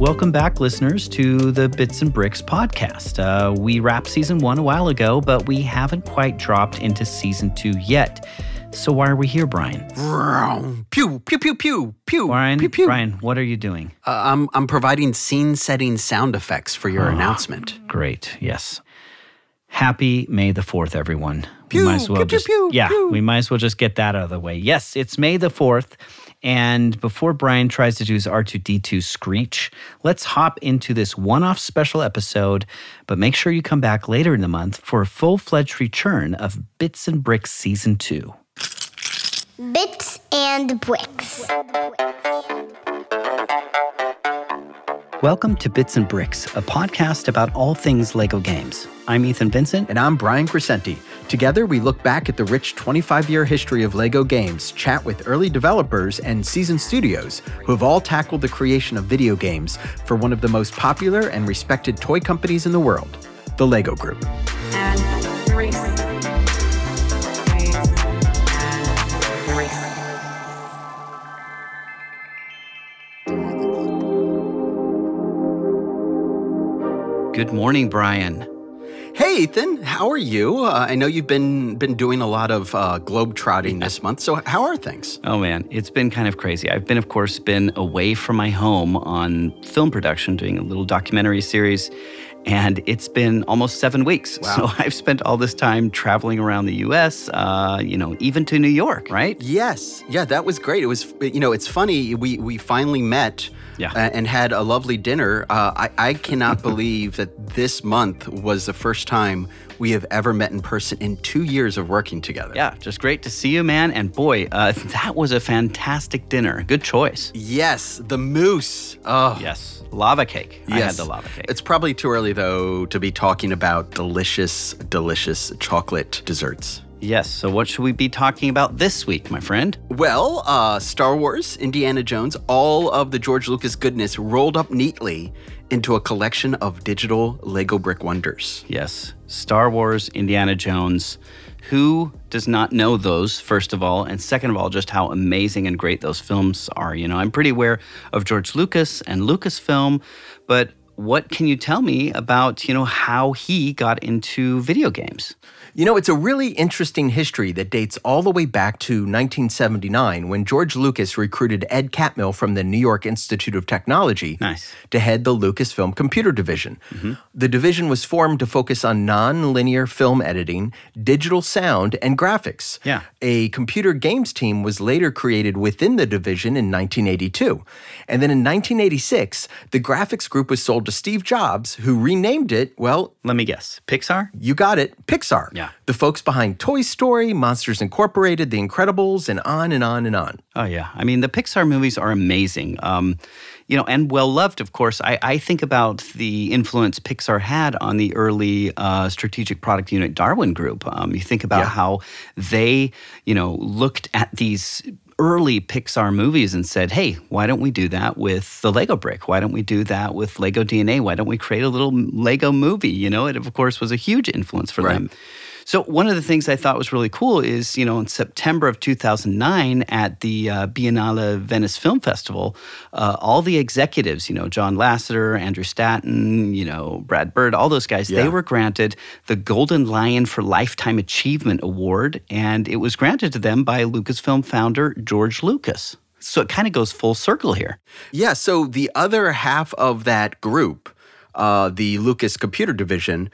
Welcome back, listeners, to the Bits and Bricks podcast. Uh, we wrapped season one a while ago, but we haven't quite dropped into season two yet. So why are we here, Brian? Pew pew pew pew pew. Brian, pew, pew. Brian, what are you doing? Uh, I'm I'm providing scene-setting sound effects for your announcement. Great, yes. Happy May the Fourth, everyone. Pew, we might as well pew, pew, just pew, yeah, we might as well just get that out of the way. Yes, it's May the Fourth, and before Brian tries to do his R two D two screech, let's hop into this one-off special episode. But make sure you come back later in the month for a full-fledged return of Bits and Bricks season two. Bits and bricks. Welcome to Bits and Bricks, a podcast about all things Lego games. I'm Ethan Vincent. And I'm Brian Crecente. Together, we look back at the rich 25 year history of LEGO games, chat with early developers and seasoned studios who have all tackled the creation of video games for one of the most popular and respected toy companies in the world, the LEGO Group. and race. Good morning, Brian. Hey, Ethan, how are you? Uh, I know you've been been doing a lot of uh, globe trotting this month. So, how are things? Oh man, it's been kind of crazy. I've been, of course, been away from my home on film production, doing a little documentary series, and it's been almost seven weeks. Wow. So I've spent all this time traveling around the U.S., uh, you know, even to New York, right? Yes, yeah, that was great. It was, you know, it's funny. We we finally met, Yeah. uh, and had a lovely dinner. Uh, I I cannot believe that this month was the first time we have ever met in person in two years of working together. Yeah, just great to see you, man. And boy, uh, that was a fantastic dinner. Good choice. Yes, the moose. Oh, Yes, lava cake. I had Yes. the lava cake. It's probably too early though to be talking about delicious, delicious chocolate desserts. yes. So what should we be talking about this week, my friend? Well, uh, Star Wars, Indiana Jones, all of the George Lucas goodness rolled up neatly into a collection of digital Lego brick wonders. Yes, Star Wars, Indiana Jones. Who does not know those, first of all? And second of all, just how amazing and great those films are. You know, I'm pretty aware of George Lucas and Lucasfilm, but what can you tell me about, you know, how he got into video games? You know, it's a really interesting history that dates all the way back to 1979 when George Lucas recruited Ed Catmull from the New York Institute of Technology Nice. to head the Lucasfilm Computer Division. Mm-hmm. The division was formed to focus on non-linear film editing, digital sound, and graphics. Yeah. A computer games team was later created within the division in 1982. And then in 1986, the graphics group was sold to Steve Jobs, who renamed it, well, Let me guess. Pixar? you got it, Pixar. Yeah. The folks behind Toy Story, Monsters Incorporated, The Incredibles, and on and on and on. Oh yeah, I mean the Pixar movies are amazing, um, you know, and well loved. Of course, I, I think about the influence Pixar had on the early uh, strategic product unit Darwin Group. Um, you think about Yeah. how they, you know, looked at these early Pixar movies and said, "Hey, why don't we do that with the Lego brick? Why don't we do that with Lego DNA? Why don't we create a little Lego movie?" You know, it of course was a huge influence for Right. them. So one of the things I thought was really cool is, you know, in September of 2009 at the uh, Biennale Venice Film Festival, uh, all the executives, you know, John Lasseter, Andrew Stanton, you know, Brad Bird, all those guys, they were granted the Golden Lion for Lifetime Achievement Award, and it was granted to them by Lucasfilm founder George Lucas. So it kind of goes full circle here. Yeah, so the other half of that group, uh, the Lucas Computer Division,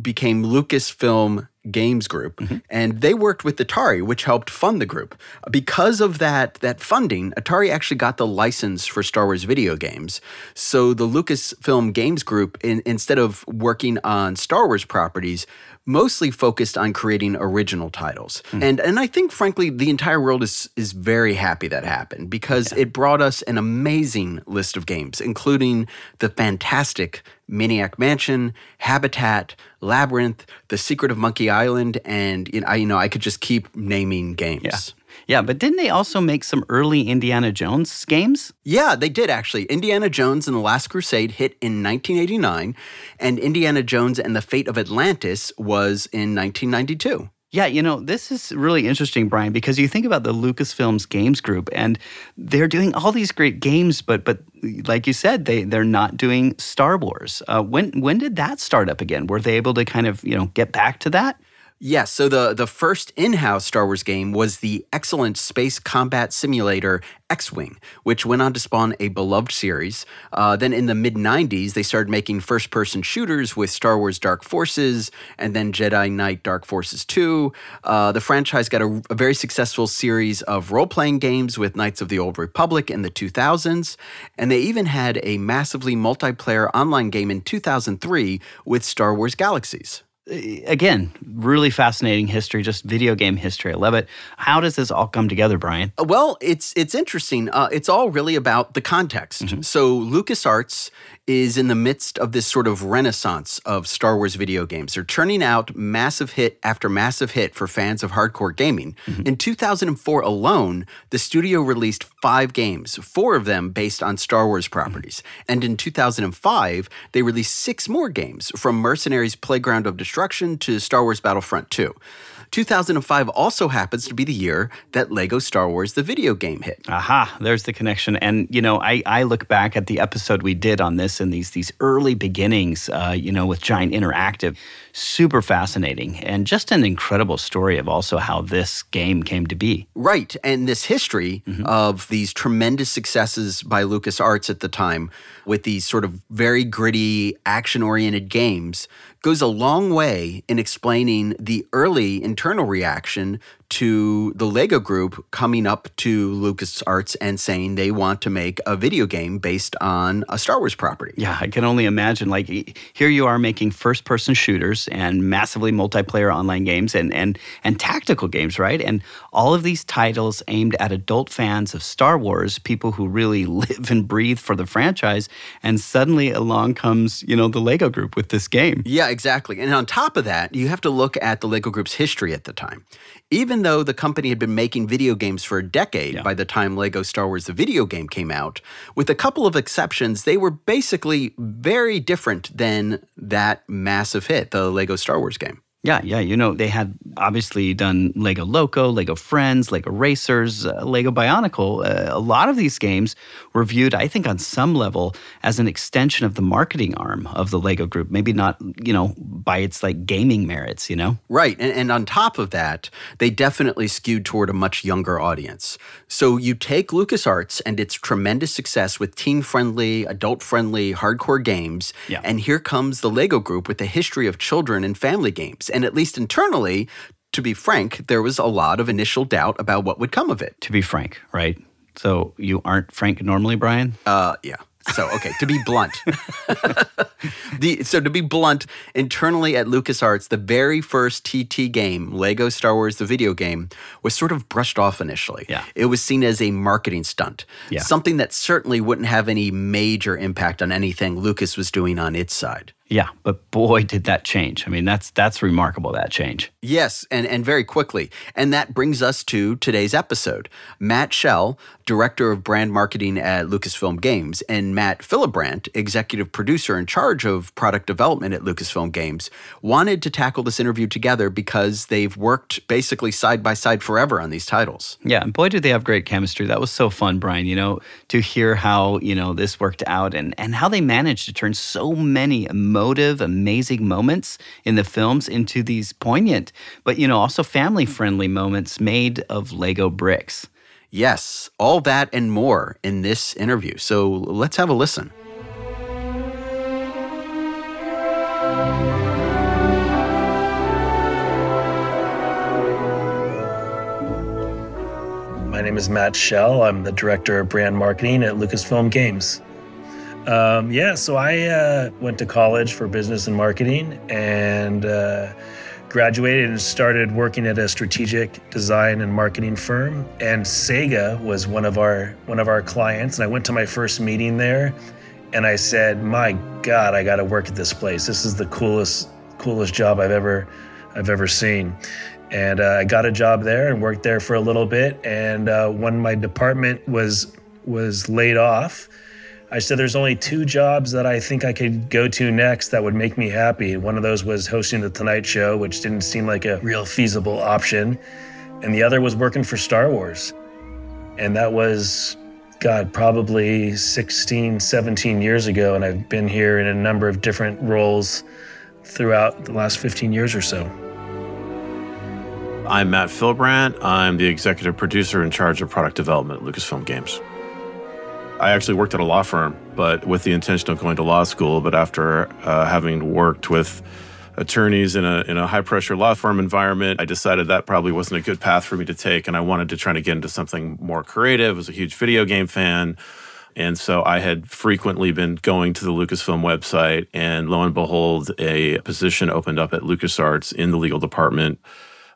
became Lucasfilm Games Group, mm-hmm. and they worked with Atari, which helped fund the group. Because of that that funding, Atari actually got the license for Star Wars video games. So the Lucasfilm Games Group, in, instead of working on Star Wars properties, mostly focused on creating original titles. Mm. And and I think frankly the entire world is is very happy that happened because it brought us an amazing list of games including the fantastic Maniac Mansion, Habitat, Labyrinth, The Secret of Monkey Island and you know, I you know I could just keep naming games. Yeah. Yeah, but didn't they also make some early Indiana Jones games? Yeah, they did actually. Indiana Jones and the Last Crusade hit in 1989, and Indiana Jones and the Fate of Atlantis was in 1992. Yeah, you know, this is really interesting, Brian, because you think about the Lucasfilms Games Group and they're doing all these great games, but but like you said, they they're not doing Star Wars. Uh, when when did that start up again? Were they able to kind of you know get back to that? Yes, so the, the first in house Star Wars game was the excellent space combat simulator X Wing, which went on to spawn a beloved series. Uh, then in the mid 90s, they started making first person shooters with Star Wars Dark Forces and then Jedi Knight Dark Forces 2. Uh, the franchise got a, a very successful series of role playing games with Knights of the Old Republic in the 2000s. And they even had a massively multiplayer online game in 2003 with Star Wars Galaxies again, really fascinating history, just video game history. I love it. How does this all come together, Brian? Uh, Well, it's it's interesting. Uh, it's all really about the context. So LucasArts is in the midst of this sort of renaissance of Star Wars video games. They're churning out massive hit after massive hit for fans of hardcore gaming. In 2004 alone, the studio released five games, four of them based on Star Wars properties. And in 2005, they released six more games, from Mercenaries Playground of Destruction to Star Wars Battlefront 2. 2005 also happens to be the year that Lego Star Wars the video game hit. Aha, there's the connection. And you know, I, I look back at the episode we did on this and these these early beginnings, uh, you know, with Giant Interactive. Super fascinating and just an incredible story of also how this game came to be. Right. And this history of these tremendous successes by LucasArts at the time with these sort of very gritty, action oriented games goes a long way in explaining the early internal reaction to the Lego group coming up to LucasArts and saying they want to make a video game based on a Star Wars property. Yeah, I can only imagine. Like here, you are making first-person shooters and massively multiplayer online games and and and tactical games, right? And all of these titles aimed at adult fans of Star Wars, people who really live and breathe for the franchise. And suddenly, along comes you know the Lego Group with this game. Yeah, exactly. And on top of that, you have to look at the Lego Group's history at the time. Even though the company had been making video games for a decade Yeah. by the time Lego Star Wars the video game came out, with a couple of exceptions, they were basically very different than that massive hit, the Lego Star Wars game. Yeah, yeah. You know, they had obviously done Lego Loco, Lego Friends, Lego Racers, uh, Lego Bionicle. Uh, a lot of these games were viewed, I think, on some level as an extension of the marketing arm of the Lego group. Maybe not, you know, by its like gaming merits, you know? Right. And, and on top of that, they definitely skewed toward a much younger audience. So you take LucasArts and its tremendous success with teen friendly, adult friendly, hardcore games, Yeah. and here comes the Lego group with a history of children and family games. And at least internally, to be frank, there was a lot of initial doubt about what would come of it. To be frank, right? So you aren't frank normally, Brian? Uh, yeah. So okay, to be blunt, the so to be blunt, internally at LucasArts, the very first TT game, Lego Star Wars the video game, was sort of brushed off initially. Yeah. It was seen as a marketing stunt. Yeah. Something that certainly wouldn't have any major impact on anything Lucas was doing on its side. Yeah, but boy, did that change. I mean, that's that's remarkable that change. Yes, and, and very quickly. And that brings us to today's episode. Matt Shell, Director of Brand Marketing at Lucasfilm Games, and Matt Fillbrandt, Executive Producer in charge of product development at Lucasfilm Games, wanted to tackle this interview together because they've worked basically side by side forever on these titles. Yeah, and boy, did they have great chemistry. That was so fun, Brian, you know, to hear how, you know, this worked out and, and how they managed to turn so many emotive, amazing moments in the films into these poignant, but, you know, also family friendly moments made of Lego bricks. Yes, all that and more in this interview. So let's have a listen. My name is Matt Shell. I'm the director of brand marketing at Lucasfilm Games. Um, yeah, so I uh, went to college for business and marketing and uh, graduated and started working at a strategic design and marketing firm. And Sega was one of our one of our clients. And I went to my first meeting there, and I said, "My God, I got to work at this place. This is the coolest coolest job I've ever I've ever seen." And uh, I got a job there and worked there for a little bit. And uh, when my department was was laid off, I said there's only two jobs that I think I could go to next that would make me happy. One of those was hosting the Tonight Show, which didn't seem like a real feasible option. And the other was working for Star Wars. And that was, God, probably 16, 17 years ago. And I've been here in a number of different roles throughout the last 15 years or so. I'm Matt Fillbrandt. I'm the executive producer in charge of product development at Lucasfilm Games. I actually worked at a law firm, but with the intention of going to law school. But after uh, having worked with attorneys in a in a high pressure law firm environment, I decided that probably wasn't a good path for me to take, and I wanted to try to get into something more creative. I was a huge video game fan. And so I had frequently been going to the Lucasfilm website, and lo and behold, a position opened up at LucasArts in the legal department.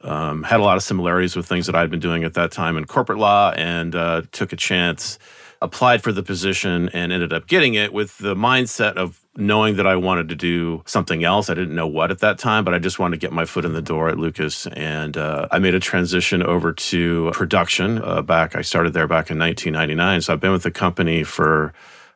Um, had a lot of similarities with things that I'd been doing at that time in corporate law, and uh, took a chance applied for the position and ended up getting it with the mindset of knowing that I wanted to do something else. I didn't know what at that time, but I just wanted to get my foot in the door at Lucas. And uh, I made a transition over to production uh, back. I started there back in 1999. So I've been with the company for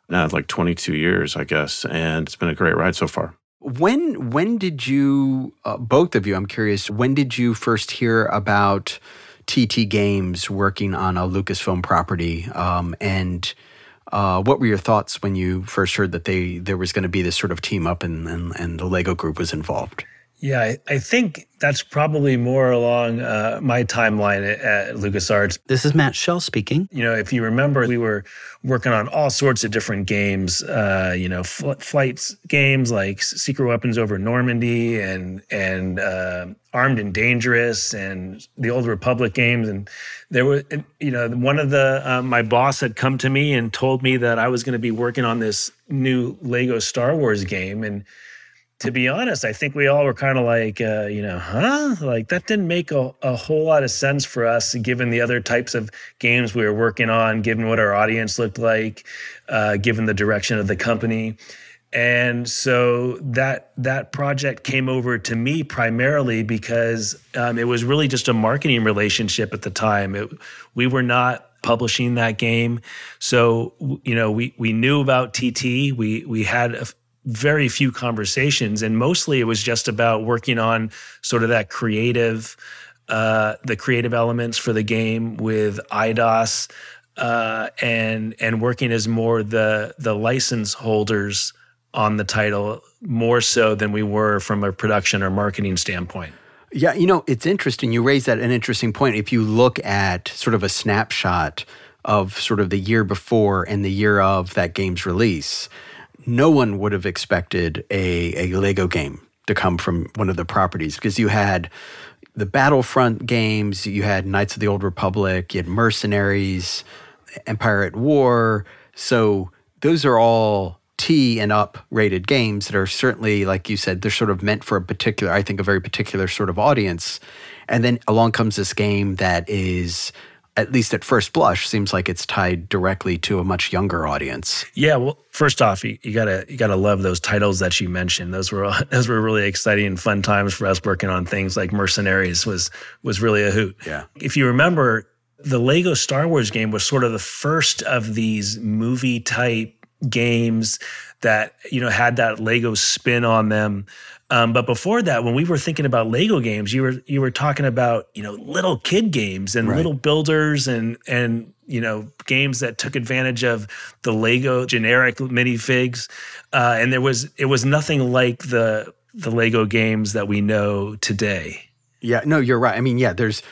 now like 22 years, I guess. And it's been a great ride so far. When when did you uh, both of you? I'm curious. When did you first hear about TT Games working on a Lucasfilm property. Um, and uh, what were your thoughts when you first heard that they there was going to be this sort of team up and, and, and the Lego group was involved? Yeah, I, I think that's probably more along uh, my timeline at, at LucasArts. This is Matt Shell speaking. You know, if you remember, we were working on all sorts of different games. Uh, you know, fl- flights games like Secret Weapons over Normandy and and uh, Armed and Dangerous and the Old Republic games. And there was, you know, one of the uh, my boss had come to me and told me that I was going to be working on this new Lego Star Wars game and to be honest, I think we all were kind of like, uh, you know, huh? Like that didn't make a, a whole lot of sense for us, given the other types of games we were working on, given what our audience looked like, uh, given the direction of the company. And so that that project came over to me primarily because um, it was really just a marketing relationship at the time. It, we were not publishing that game, so you know we we knew about TT. We we had a, very few conversations, and mostly it was just about working on sort of that creative, uh, the creative elements for the game with Eidos uh, and and working as more the the license holders on the title more so than we were from a production or marketing standpoint. Yeah, you know, it's interesting. You raise that an interesting point. If you look at sort of a snapshot of sort of the year before and the year of that game's release, no one would have expected a, a Lego game to come from one of the properties because you had the Battlefront games, you had Knights of the Old Republic, you had Mercenaries, Empire at War. So those are all T and up rated games that are certainly, like you said, they're sort of meant for a particular, I think, a very particular sort of audience. And then along comes this game that is at least at first blush, seems like it's tied directly to a much younger audience. Yeah, well, first off, you, you, gotta you gotta love those titles that you mentioned. Those were those were really exciting and fun times for us working on things like Mercenaries was was really a hoot. Yeah. If you remember, the Lego Star Wars game was sort of the first of these movie type games that you know had that Lego spin on them. Um, but before that, when we were thinking about Lego games, you were you were talking about you know little kid games and Right. little builders and and you know games that took advantage of the Lego generic minifigs, uh, and there was it was nothing like the the Lego games that we know today. Yeah, no, you're right. I mean, yeah, there's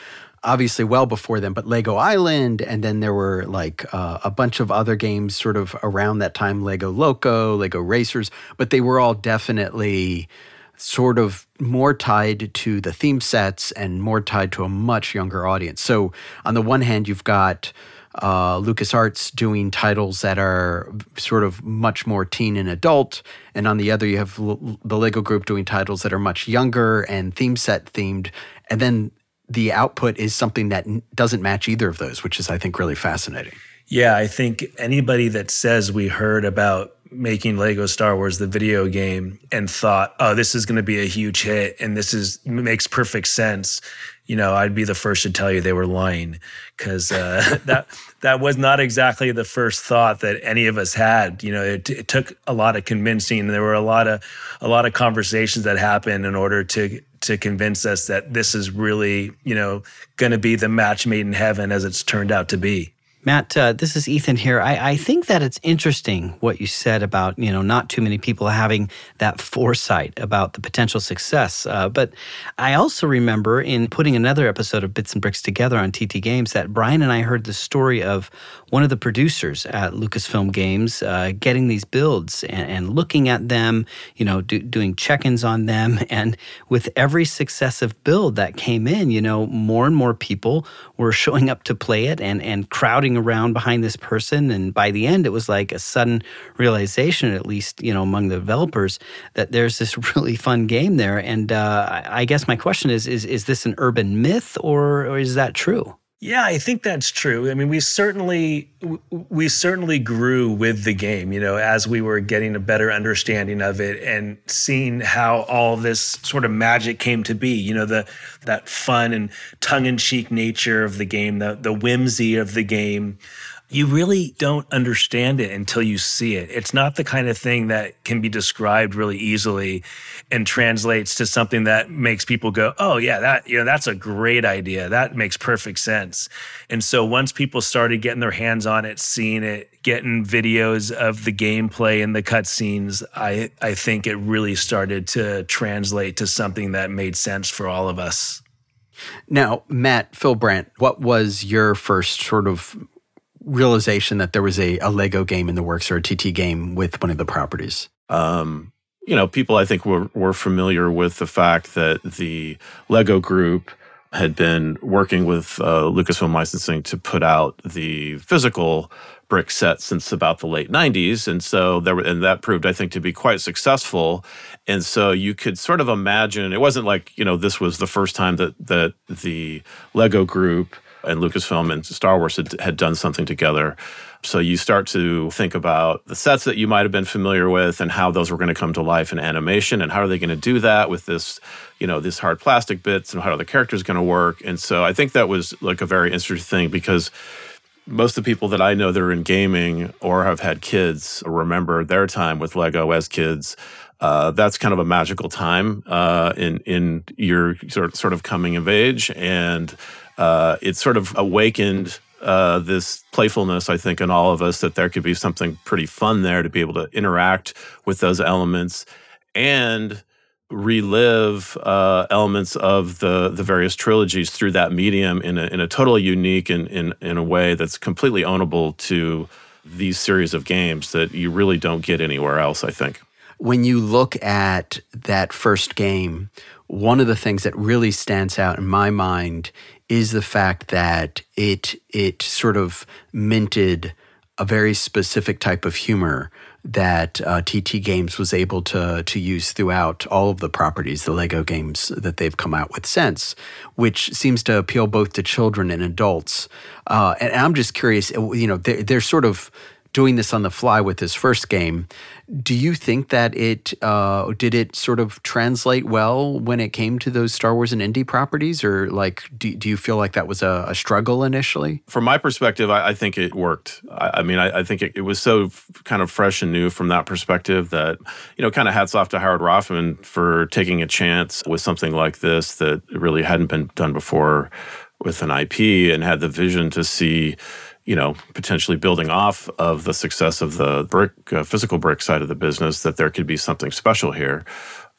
obviously well before them, but Lego Island, and then there were like uh, a bunch of other games sort of around that time Lego Loco, Lego Racers, but they were all definitely sort of more tied to the theme sets and more tied to a much younger audience. So, on the one hand, you've got uh, LucasArts doing titles that are sort of much more teen and adult. And on the other, you have L- the Lego group doing titles that are much younger and theme set themed. And then the output is something that doesn't match either of those, which is, I think, really fascinating. Yeah, I think anybody that says we heard about making Lego Star Wars the video game and thought, "Oh, this is going to be a huge hit and this is makes perfect sense." You know, I'd be the first to tell you they were lying because uh, that that was not exactly the first thought that any of us had. You know, it, it took a lot of convincing. And there were a lot of a lot of conversations that happened in order to to convince us that this is really, you know, going to be the match made in heaven as it's turned out to be. Matt, uh, this is Ethan here. I, I, think that it's interesting what you said about you know not too many people having that foresight about the potential success. Uh, but I also remember in putting another episode of Bits and Bricks together on TT Games that Brian and I heard the story of one of the producers at Lucasfilm Games uh, getting these builds and, and, looking at them, you know, do, doing check-ins on them, and with every successive build that came in, you know, more and more people were showing up to play it and and crowding around behind this person. And by the end, it was like a sudden realization, at least, you know, among the developers, that there's this really fun game there. And uh, I guess my question is, is, is this an urban myth or, or is that true? Yeah, I think that's true. I mean, we certainly we certainly grew with the game, you know, as we were getting a better understanding of it and seeing how all this sort of magic came to be. You know, the that fun and tongue-in-cheek nature of the game, the the whimsy of the game you really don't understand it until you see it. It's not the kind of thing that can be described really easily and translates to something that makes people go, "Oh yeah, that you know that's a great idea. That makes perfect sense." And so once people started getting their hands on it, seeing it, getting videos of the gameplay and the cutscenes, I I think it really started to translate to something that made sense for all of us. Now, Matt, Fillbrandt, what was your first sort of realization that there was a, a Lego game in the works or a TT game with one of the properties? Um, you know, people I think were, were familiar with the fact that the Lego group had been working with uh, Lucasfilm Licensing to put out the physical brick set since about the late 90s and so there and that proved i think to be quite successful and so you could sort of imagine it wasn't like you know this was the first time that that the lego group and Lucasfilm and Star Wars had, had done something together. So you start to think about the sets that you might have been familiar with and how those were going to come to life in animation and how are they going to do that with this, you know, these hard plastic bits and how are the characters going to work. And so I think that was like a very interesting thing because most of the people that I know that are in gaming or have had kids remember their time with Lego as kids. Uh, that's kind of a magical time uh, in in your sort sort of coming of age, and uh, it sort of awakened uh, this playfulness, I think, in all of us that there could be something pretty fun there to be able to interact with those elements and relive uh, elements of the the various trilogies through that medium in a, in a totally unique and in, in a way that's completely ownable to these series of games that you really don't get anywhere else, I think. When you look at that first game, one of the things that really stands out in my mind is the fact that it it sort of minted a very specific type of humor that uh, TT Games was able to to use throughout all of the properties, the Lego games that they've come out with since, which seems to appeal both to children and adults. Uh, and I'm just curious, you know, they're, they're sort of doing this on the fly with this first game. Do you think that it uh, did it sort of translate well when it came to those Star Wars and Indy properties, or like do, do you feel like that was a, a struggle initially? From my perspective, I, I think it worked. I, I mean, I, I think it, it, was so f- kind of fresh and new from that perspective that you know, kind of hats off to Howard Roffman for taking a chance with something like this that really hadn't been done before with an IP and had the vision to see you know, potentially building off of the success of the brick, uh, physical brick side of the business, that there could be something special here.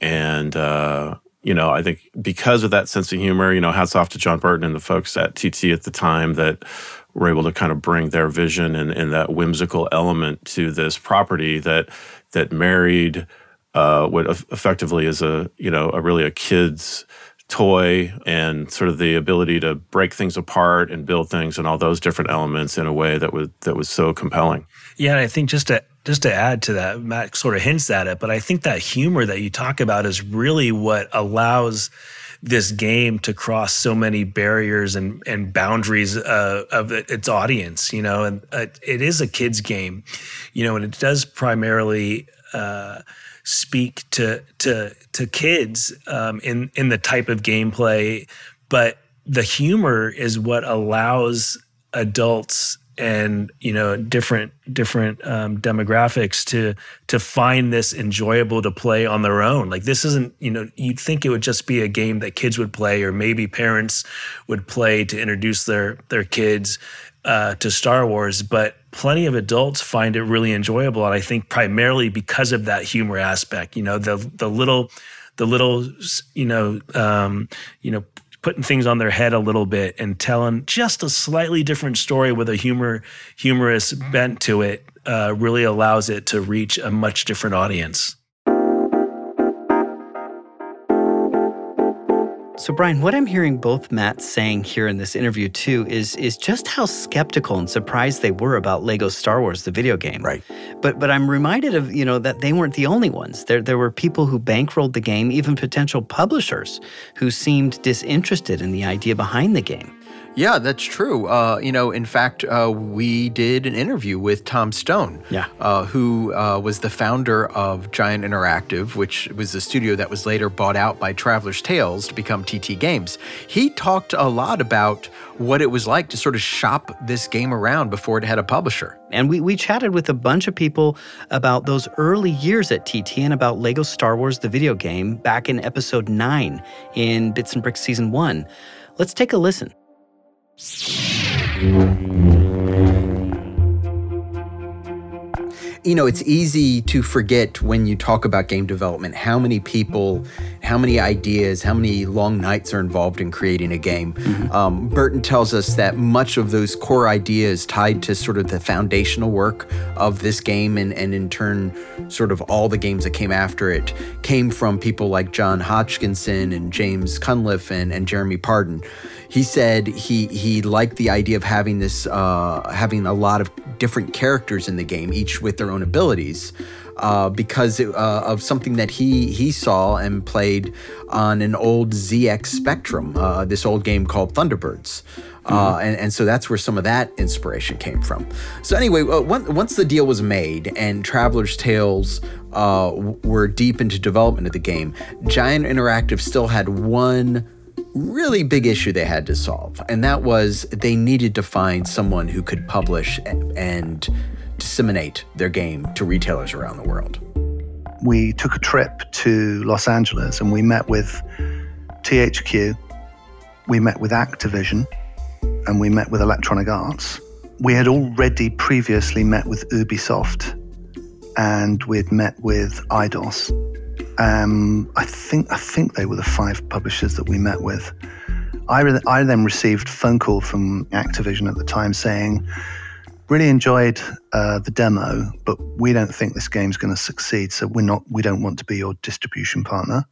And, uh, you know, I think because of that sense of humor, you know, hats off to Jon Burton and the folks at TT at the time that were able to kind of bring their vision and, and that whimsical element to this property that that married uh, what effectively is a you know a really a kid's toy and sort of the ability to break things apart and build things and all those different elements in a way that was that was so compelling. Yeah, I think just to just to add to that, Matt sort of hints at it, but I think that humor that you talk about is really what allows this game to cross so many barriers and, and boundaries uh, of its audience, you know, and uh, it is a kid's game, you know, and it does primarily uh, speak to to to kids um, in in the type of gameplay, but the humor is what allows adults and you know different different um, demographics to to find this enjoyable to play on their own. Like this isn't you know you'd think it would just be a game that kids would play or maybe parents would play to introduce their their kids uh, to star wars but plenty of adults find it really enjoyable and i think primarily because of that humor aspect you know the the little the little you know um, you know putting things on their head a little bit and telling just a slightly different story with a humor humorous bent to it uh, really allows it to reach a much different audience. So, Brian, what I'm hearing both Matt saying here in this interview too is is just how skeptical and surprised they were about Lego Star Wars, the video game. Right. But but I'm reminded of you know that they weren't the only ones. There there were people who bankrolled the game, even potential publishers who seemed disinterested in the idea behind the game. Yeah, that's true. Uh, you know, in fact, uh, we did an interview with Tom Stone, Yeah. uh, who uh, was the founder of Giant Interactive, which was a studio that was later bought out by Traveller's Tales to become TT Games. He talked a lot about what it was like to sort of shop this game around before it had a publisher. And we, we chatted with a bunch of people about those early years at TT and about Lego Star Wars, the video game, back in episode 9 in Bits and Bricks Season 1. Let's take a listen. You know, it's easy to forget when you talk about game development how many people, how many ideas, how many long nights are involved in creating a game. Um, Burton tells us that much of those core ideas tied to sort of the foundational work of this game and, and in turn, sort of all the games that came after it came from people like John Hodgkinson and James Cunliffe and, and Jeremy Pardon. He said he he liked the idea of having this uh, having a lot of different characters in the game, each with their own abilities, uh, because it, uh, of something that he he saw and played on an old ZX Spectrum, uh, this old game called Thunderbirds. Uh, and, and so that's where some of that inspiration came from. So anyway, uh, one, once the deal was made and Traveller's Tales uh, were deep into development of the game, Giant Interactive still had one really big issue they had to solve, and that was they needed to find someone who could publish a- and disseminate their game to retailers around the world. we took a trip to Los Angeles and we met with THQ, we met with Activision, and we met with Electronic Arts. We had already previously met with Ubisoft and we'd met with Eidos. Um, I think I think they were the five publishers that we met with. I, re- I then received a phone call from Activision at the time saying, really enjoyed uh, the demo, but we don't think this game's going to succeed, so we're not. We don't want to be your distribution partner.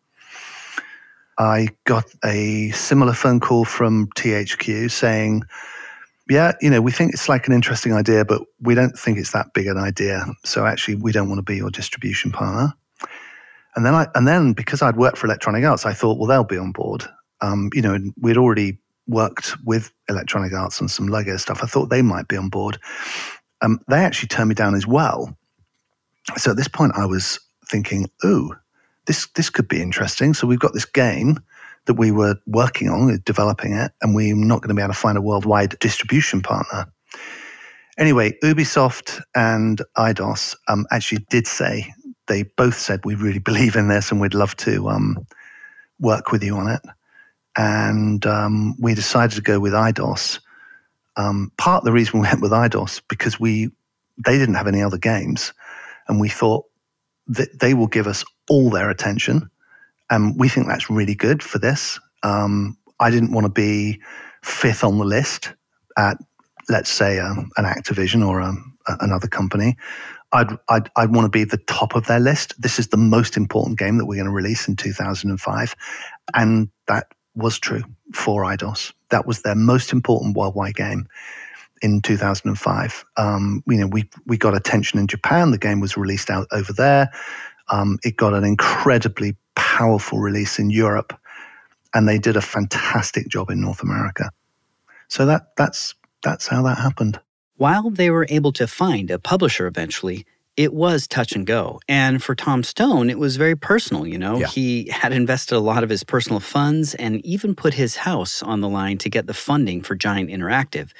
I got a similar phone call from THQ saying, "Yeah, you know, we think it's like an interesting idea, but we don't think it's that big an idea. So actually, we don't want to be your distribution partner." And then I, and then because I'd worked for Electronic Arts, I thought, well, they'll be on board. Um, you know, we'd already worked with Electronic Arts on some Lego stuff. I thought they might be on board. Um, they actually turned me down as well. So at this point, I was thinking, "Ooh, this this could be interesting." So we've got this game that we were working on, developing it, and we're not going to be able to find a worldwide distribution partner. Anyway, Ubisoft and Eidos um, actually did say they both said we really believe in this and we'd love to um, work with you on it. And um, we decided to go with Eidos. Um, part of the reason we went with Eidos because we they didn't have any other games, and we thought that they will give us all their attention, and we think that's really good for this. Um, I didn't want to be fifth on the list at, let's say, um, an Activision or um, a, another company. I'd, I'd, I'd want to be the top of their list. This is the most important game that we're going to release in 2005. And that was true for Eidos. That was their most important worldwide game. in 2005. Um, you know, we we got attention in Japan. The game was released out over there. Um, it got an incredibly powerful release in Europe, and they did a fantastic job in North America. So that that's that's how that happened. While they were able to find a publisher eventually, it was touch and go. And for Tom Stone, it was very personal, you know. Yeah. He had invested a lot of his personal funds and even put his house on the line to get the funding for Giant Interactive.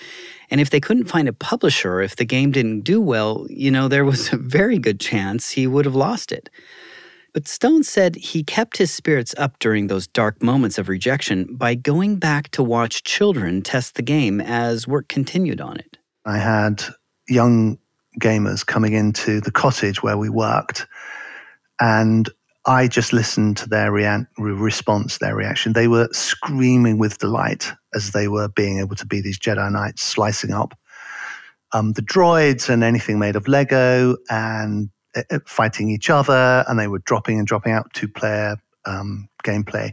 And if they couldn't find a publisher, if the game didn't do well, you know, there was a very good chance he would have lost it. But Stone said he kept his spirits up during those dark moments of rejection by going back to watch children test the game as work continued on it. I had young gamers coming into the cottage where we worked, and I just listened to their rea- response, their reaction. They were screaming with delight as they were being able to be these Jedi Knights slicing up um, the droids and anything made of Lego and uh, uh, fighting each other, and they were dropping and dropping out two player um, gameplay.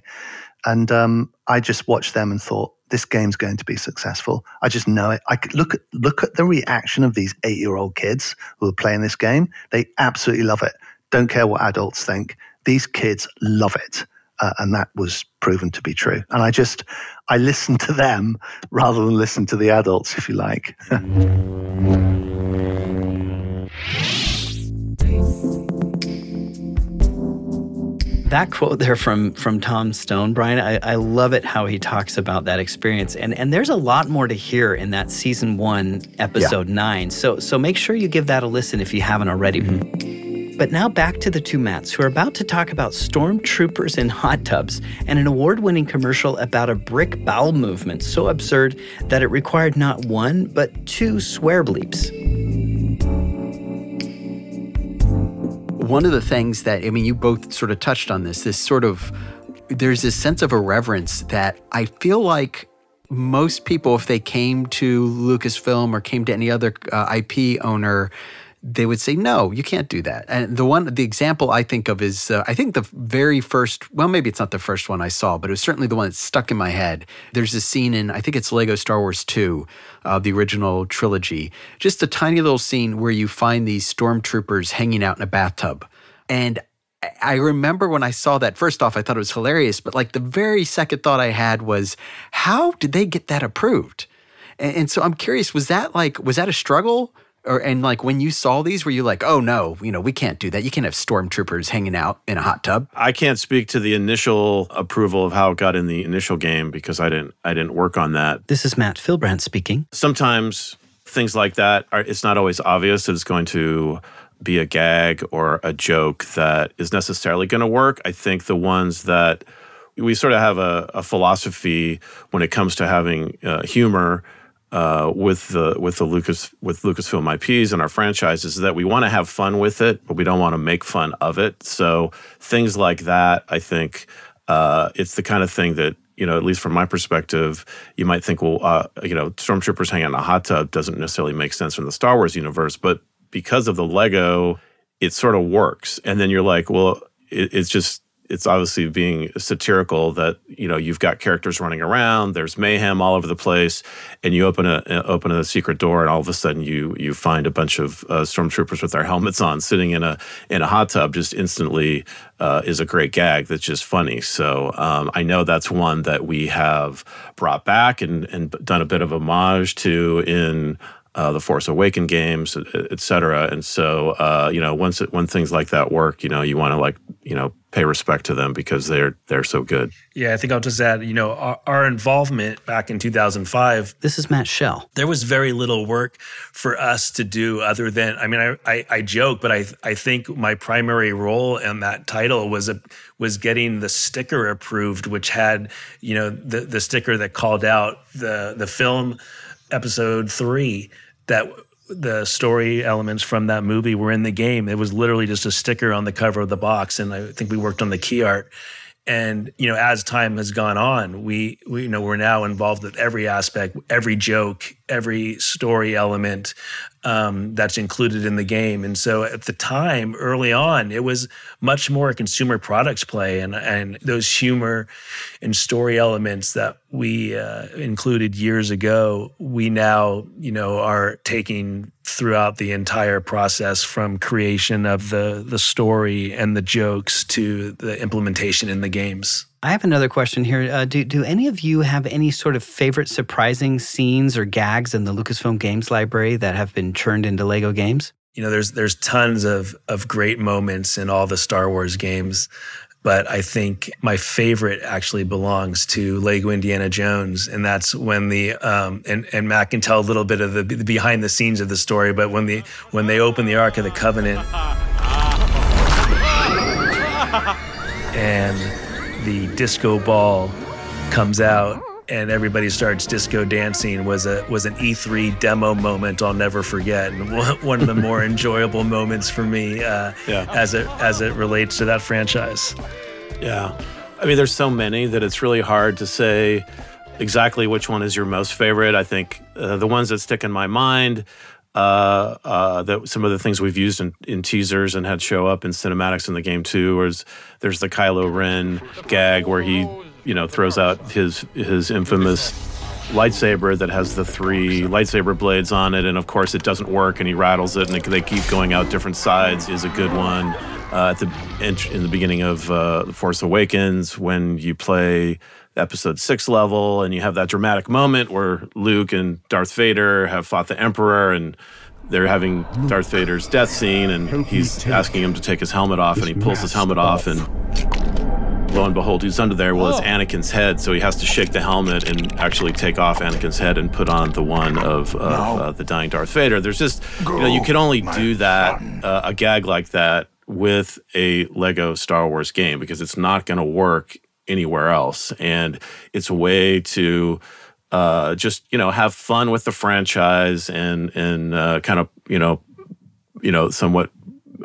And um, I just watched them and thought, this game's going to be successful. I just know it. I look at look at the reaction of these eight year old kids who are playing this game. They absolutely love it. Don't care what adults think. These kids love it. Uh, and that was proven to be true. And I just, I listened to them rather than listen to the adults, if you like. That quote there from from Tom Stone, Brian, I, I love it how he talks about that experience. And and there's a lot more to hear in that season one, episode nine. So so make sure you give that a listen if you haven't already. Mm-hmm. But now back to the two Matts who are about to talk about stormtroopers in hot tubs and an award winning commercial about a brick bowel movement so absurd that it required not one, but two swear bleeps. One of the things that I mean, you both sort of touched on this. This sort of there's this sense of irreverence that I feel like most people, if they came to Lucasfilm or came to any other uh, IP owner, they would say, "No, you can't do that." And the one, the example I think of is, uh, I think the very first. Well, maybe it's not the first one I saw, but it was certainly the one that stuck in my head. There's a scene in, I think it's Lego Star Wars Two, uh, the original trilogy. Just a tiny little scene where you find these stormtroopers hanging out in a bathtub, and I- remember when I saw that. First off, I thought it was hilarious, but like the very second thought I had was, how did they get that approved? And so I'm curious, was that like, was that a struggle? Or and like when you saw these, were you like, oh no, you know, we can't do that. You can't have stormtroopers hanging out in a hot tub. I can't speak to the initial approval of how it got in the initial game because I didn't I didn't work on that. This is Matt Fillbrandt speaking. Sometimes things like that are it's not always obvious that it's going to be a gag or a joke that is necessarily going to work. I think the ones that we sort of have a, a philosophy when it comes to having uh, humor uh, with the with the Lucas with Lucasfilm IPs and our franchises is that we want to have fun with it, but we don't want to make fun of it. So things like that, I think, uh, it's the kind of thing that you know, at least from my perspective, you might think, well, uh, you know, stormtroopers hanging in a hot tub doesn't necessarily make sense in the Star Wars universe, but because of the Lego, it sort of works. And then you're like, well, it, it's just it's obviously being satirical that you know you've got characters running around there's mayhem all over the place and you open a open a secret door and all of a sudden you you find a bunch of uh, stormtroopers with their helmets on sitting in a in a hot tub just instantly uh, is a great gag that's just funny. So um, I know that's one that we have brought back and and done a bit of homage to in uh, the Force Awaken games, et, et cetera. And so, uh, you know, once it, when things like that work, you know, you want to like, you know, pay respect to them because they're they're so good. Yeah, I think I'll just add, you know, our, our involvement back in 2005, This is Matt Shell. there was very little work for us to do other than, I mean, I, I, I joke, but I, I think my primary role in that title was a, was getting the sticker approved, which had, you know, the, the sticker that called out the, the film episode three that the story elements from that movie were in the game. It was literally just a sticker on the cover of the box, and I think we worked on the key art. And you know, as time has gone on, we, we you know we're now involved with every aspect, every joke, every story element um, that's included in the game. And so at the time, early on, it was much more a consumer products play, and and those humor and story elements that we uh, included years ago, we now you know are taking throughout the entire process from creation of the the story and the jokes to the implementation in the games. I have another question here. Uh, do, do any of you have any sort of favorite surprising scenes or gags in the Lucasfilm Games library that have been churned into Lego games? You know, there's there's tons of of great moments in all the Star Wars games, but I think my favorite actually belongs to Lego Indiana Jones, and that's when the um, and and Matt can tell a little bit of the, the behind the scenes of the story, but when the when they open the Ark of the Covenant and the disco ball comes out and everybody starts disco dancing was a was an E3 demo moment I'll never forget and one of the more enjoyable moments for me uh, Yeah. as it as it relates to that franchise. Yeah. I mean, there's so many that it's really hard to say exactly which one is your most favorite. I think uh, the ones that stick in my mind, uh, uh, that some of the things we've used in, in teasers and had show up in cinematics in the game too, was there's the Kylo Ren gag where he, you know, throws out his his infamous lightsaber that has the three lightsaber blades on it, and of course it doesn't work, and he rattles it, and it, they keep going out different sides. Is a good one. Uh, at the in the beginning of uh, the Force Awakens, when you play Episode Six level, and you have that dramatic moment where Luke and Darth Vader have fought the Emperor, and they're having Darth Vader's death scene, and he's asking him to take his helmet off, and he pulls his helmet off, and lo and behold, who's under there Well, it's Anakin's head. So he has to shake the helmet and actually take off Anakin's head and put on the one of, of uh, the dying Darth Vader. There's just, you know, you can only do that, uh, a gag like that, with a Lego Star Wars game because it's not going to work anywhere else. And it's a way to uh, just, you know, have fun with the franchise and, and uh, kind of, you know, you know, somewhat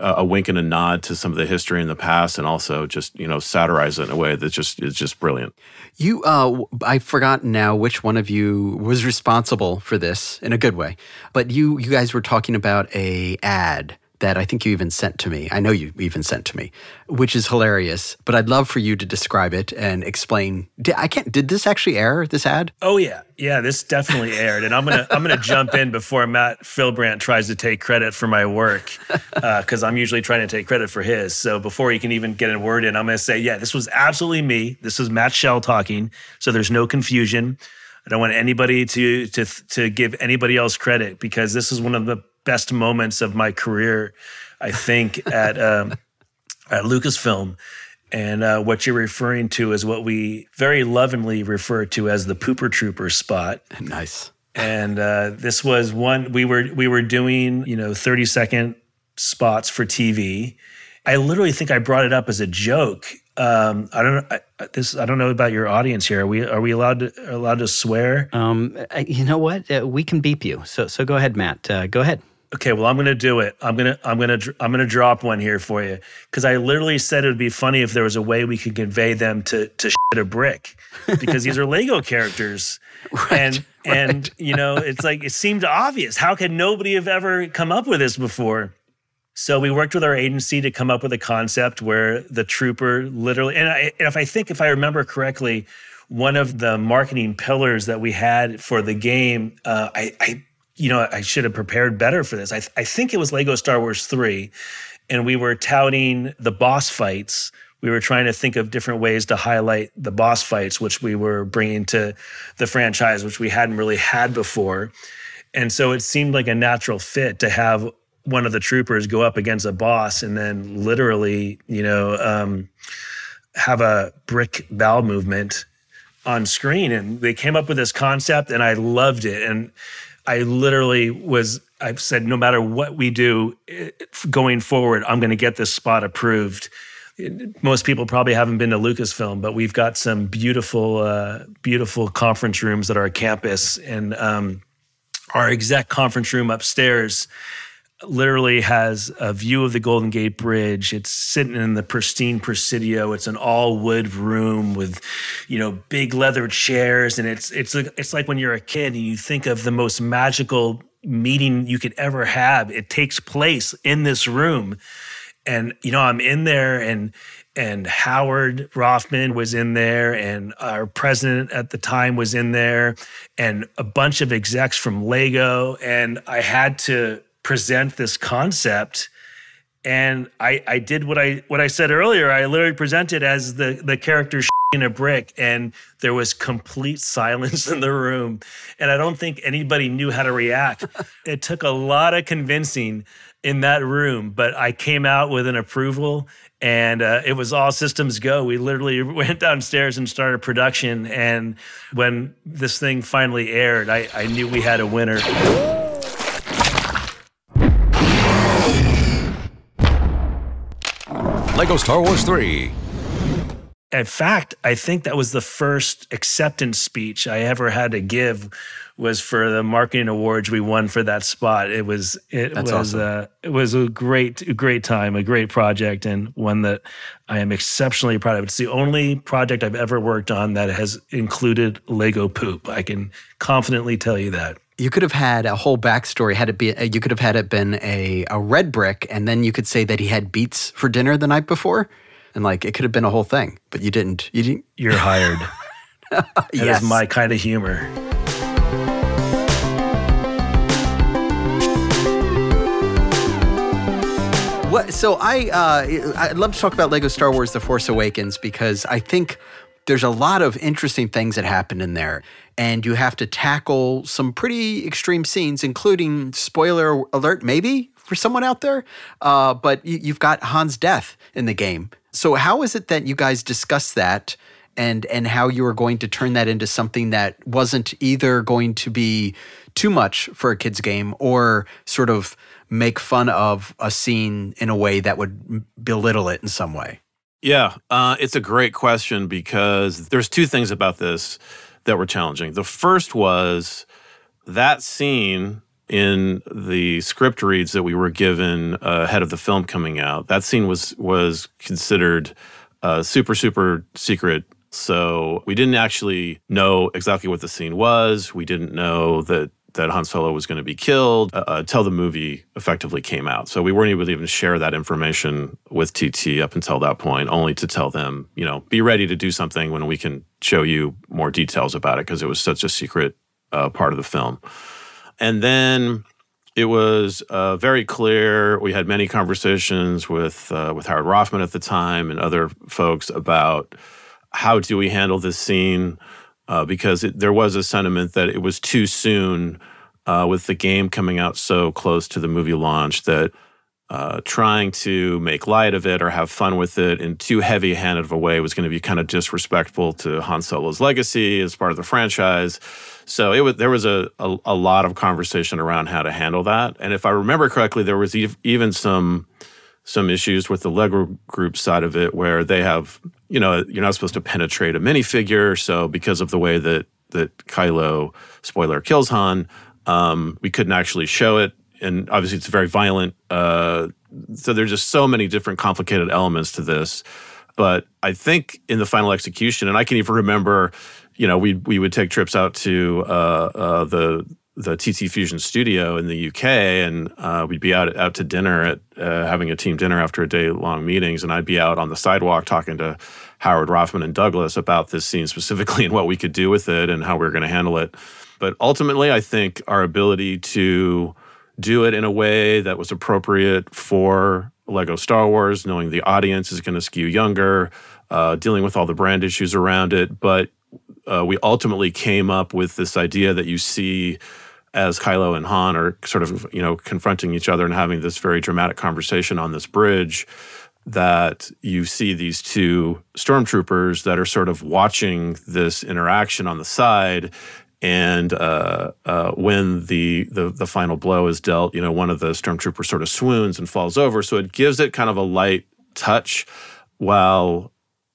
a wink and a nod to some of the history in the past, and also just you know satirize it in a way that just is just brilliant. You, uh, w- I forgot now which one of you was responsible for this in a good way, but you, you guys were talking about a ad that I think you even sent to me. I know you even sent to me, which is hilarious. But I'd love for you to describe it and explain. Did, I can't. Did this actually air? This ad? Oh yeah, yeah. This definitely aired, and I'm gonna I'm gonna jump in before Matt Fillbrandt tries to take credit for my work uh, because I'm usually trying to take credit for his. So before he can even get a word in, I'm gonna say, yeah, this was absolutely me. This was Matt Shell talking, so there's no confusion. I don't want anybody to to to give anybody else credit because this is one of the best moments of my career. I think at um, at Lucasfilm. And uh, what you're referring to is what we very lovingly refer to as the pooper trooper spot. Nice. And uh, this was one we were we were doing, you know, 30 second spots for TV. I literally think I brought it up as a joke. Um, I don't know. I, this I don't know about your audience here. Are we are we allowed to allowed to swear? Um, you know what? Uh, we can beep you. So so go ahead, Matt. Uh, go ahead. Okay, well, I'm going to do it. I'm going to I'm going to I'm going to drop one here for you because I literally said it would be funny if there was a way we could convey them to to shit a brick because these are Lego characters, and and you know it's like it seemed obvious. How could nobody have ever come up with this before? So we worked with our agency to come up with a concept where the trooper literally, and, I, and if I think if I remember correctly, one of the marketing pillars that we had for the game, uh, I, I, you know, I should have prepared better for this. I, I think it was Lego Star Wars three, and we were touting the boss fights. We were trying to think of different ways to highlight the boss fights, which we were bringing to the franchise, which we hadn't really had before. And so it seemed like a natural fit to have one of the troopers go up against a boss and then literally, you know, um, have a brick bowel movement on screen. And they came up with this concept and I loved it. And I literally was, I've said, no matter what we do eh, going forward, I'm going to get this spot approved. Most people probably haven't been to Lucasfilm, but we've got some beautiful, uh, beautiful conference rooms at our campus. And, um, our exec conference room upstairs literally has a view of the Golden Gate Bridge. It's sitting in the pristine Presidio. It's an all wood room with, you know, big leather chairs, and it's it's it's like when you're a kid and you think of the most magical meeting you could ever have. It takes place in this room, and you know I'm in there and. And Howard Roffman was in there, and our president at the time was in there, and a bunch of execs from Lego. And I had to present this concept and I, I did what I what I said earlier. I literally presented as the the character in a brick, and there was complete silence in the room, and I don't think anybody knew how to react. it took a lot of convincing in that room, but I came out with an approval, and uh, it was all systems go. We literally went downstairs and started production, and when this thing finally aired, I, I knew we had a winner. Lego Star Wars 3. In fact, I think that was the first acceptance speech I ever had to give was for the marketing awards we won for that spot. It was it That's was awesome. uh, it was a great a great time, a great project, and one that I am exceptionally proud of. It's the only project I've ever worked on that has included Lego poop. I can confidently tell you that. You could have had a whole backstory. Had it be, you could have had it been a, a red brick, and then you could say that he had beets for dinner the night before, and like it could have been a whole thing. But you didn't. You didn't. You're hired. That is Yes. my kind of humor. What? So I uh, I'd love to talk about Lego Star Wars: The Force Awakens because I think there's a lot of interesting things that happen in there, and you have to tackle some pretty extreme scenes, including spoiler alert, maybe for someone out there. Uh, but you, you've got Han's death in the game. So how is it that you guys discuss that? And, and how you were going to turn that into something that wasn't either going to be too much for a kid's game or sort of make fun of a scene in a way that would belittle it in some way. Yeah, uh, it's a great question because there's two things about this that were challenging. The first was that scene in the script reads that we were given uh, ahead of the film coming out. That scene was was considered uh, super super secret. So we didn't actually know exactly what the scene was. We didn't know that that Han Solo was going to be killed uh, until the movie effectively came out. So we weren't able to even share that information with TT up until that point, only to tell them, you know, be ready to do something when we can show you more details about it because it was such a secret uh, part of the film. And then it was uh, very clear. We had many conversations with uh, with Howard Roffman at the time and other folks about how do we handle this scene uh, because it, there was a sentiment that it was too soon uh, with the game coming out so close to the movie launch that uh, trying to make light of it or have fun with it in too heavy-handed of a way was going to be kind of disrespectful to Han Solo's legacy as part of the franchise. So it was there was a, a, a lot of conversation around how to handle that, and if I remember correctly, there was ev- even some some issues with the Lego group side of it where they have, you know, you're not supposed to penetrate a minifigure. So because of the way that that Kylo, spoiler, kills Han, um, we couldn't actually show it. And obviously it's very violent. Uh, so there's just so many different complicated elements to this. But I think in the final execution, and I can even remember, you know, we we would take trips out to uh, uh, the the TT Fusion studio in the UK, and uh, we'd be out out to dinner at uh, having a team dinner after a day long meetings, and I'd be out on the sidewalk talking to Howard Roffman and Douglas about this scene specifically and what we could do with it and how we were going to handle it. But ultimately, I think our ability to do it in a way that was appropriate for Lego Star Wars, knowing the audience is going to skew younger, uh, dealing with all the brand issues around it, but uh, we ultimately came up with this idea that you see as Kylo and Han are sort of, you know, confronting each other and having this very dramatic conversation on this bridge, that you see these two stormtroopers that are sort of watching this interaction on the side. And uh, uh, when the, the the final blow is dealt, you know, one of the stormtroopers sort of swoons and falls over. So it gives it kind of a light touch, while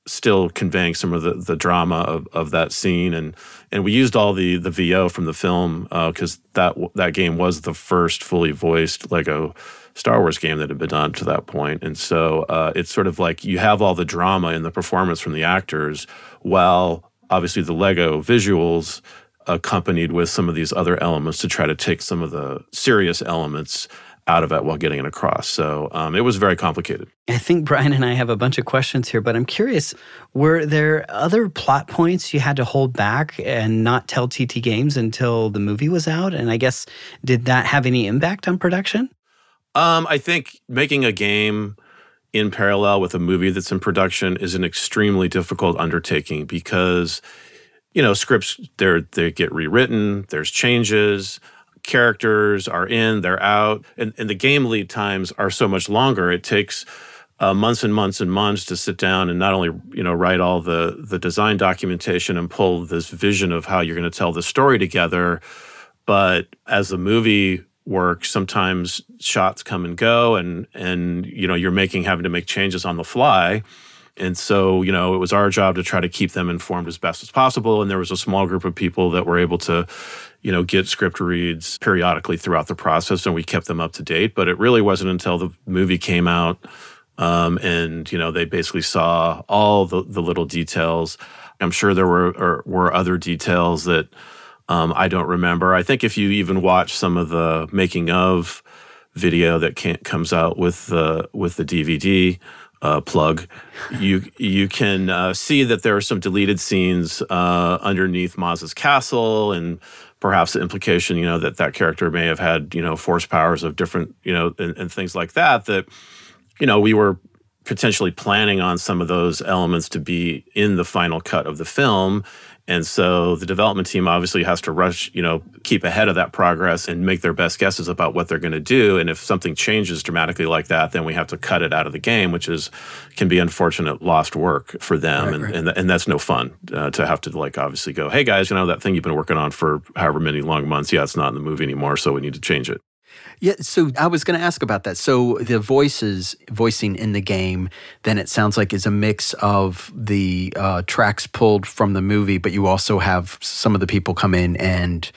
still conveying some of the, the drama of, of that scene. And and we used all the the VO from the film because that that game was the first fully voiced Lego Star Wars game that had been done to that point. And so uh, it's sort of like you have all the drama in the performance from the actors while obviously the Lego visuals accompanied with some of these other elements to try to take some of the serious elements out of it while getting it across. So um, it was very complicated. I think Brian and I have a bunch of questions here, but I'm curious were there other plot points you had to hold back and not tell TT Games until the movie was out? And I guess, did that have any impact on production? Um, I think making a game in parallel with a movie that's in production is an extremely difficult undertaking because you know scripts they they get rewritten there's changes characters are in, they're out, and, and the game lead times are so much longer. It takes uh, months and months and months to sit down and not only you know write all the the design documentation and pull this vision of how you're going to tell the story together, but as the movie works, sometimes shots come and go, and and you know you're making having to make changes on the fly. And so, you know, it was our job to try to keep them informed as best as possible. And there was a small group of people that were able to, you know, get script reads periodically throughout the process, and we kept them up to date. But it really wasn't until the movie came out, um, and you know, they basically saw all the the little details. I'm sure there were or, were other details that um, I don't remember. I think if you even watch some of the making of video that comes out with the with the DVD uh, plug, you you can uh, see that there are some deleted scenes uh, underneath Maz's castle and perhaps the implication, you know, that that character may have had, you know, force powers of different, you know, and, and things like that, that, you know, we were potentially planning on some of those elements to be in the final cut of the film. And so the development team obviously has to rush, you know, keep ahead of that progress and make their best guesses about what they're going to do. And if something changes dramatically like that, then we have to cut it out of the game, which is can be unfortunate lost work for them. Right, and, right. and and that's no fun uh, to have to like obviously go, hey guys, you know that thing you've been working on for however many long months, yeah, it's not in the movie anymore, so we need to change it. Yeah, so I was going to ask about that. So the voices voicing in the game, then it sounds like is a mix of the uh, tracks pulled from the movie, but you also have some of the people come in and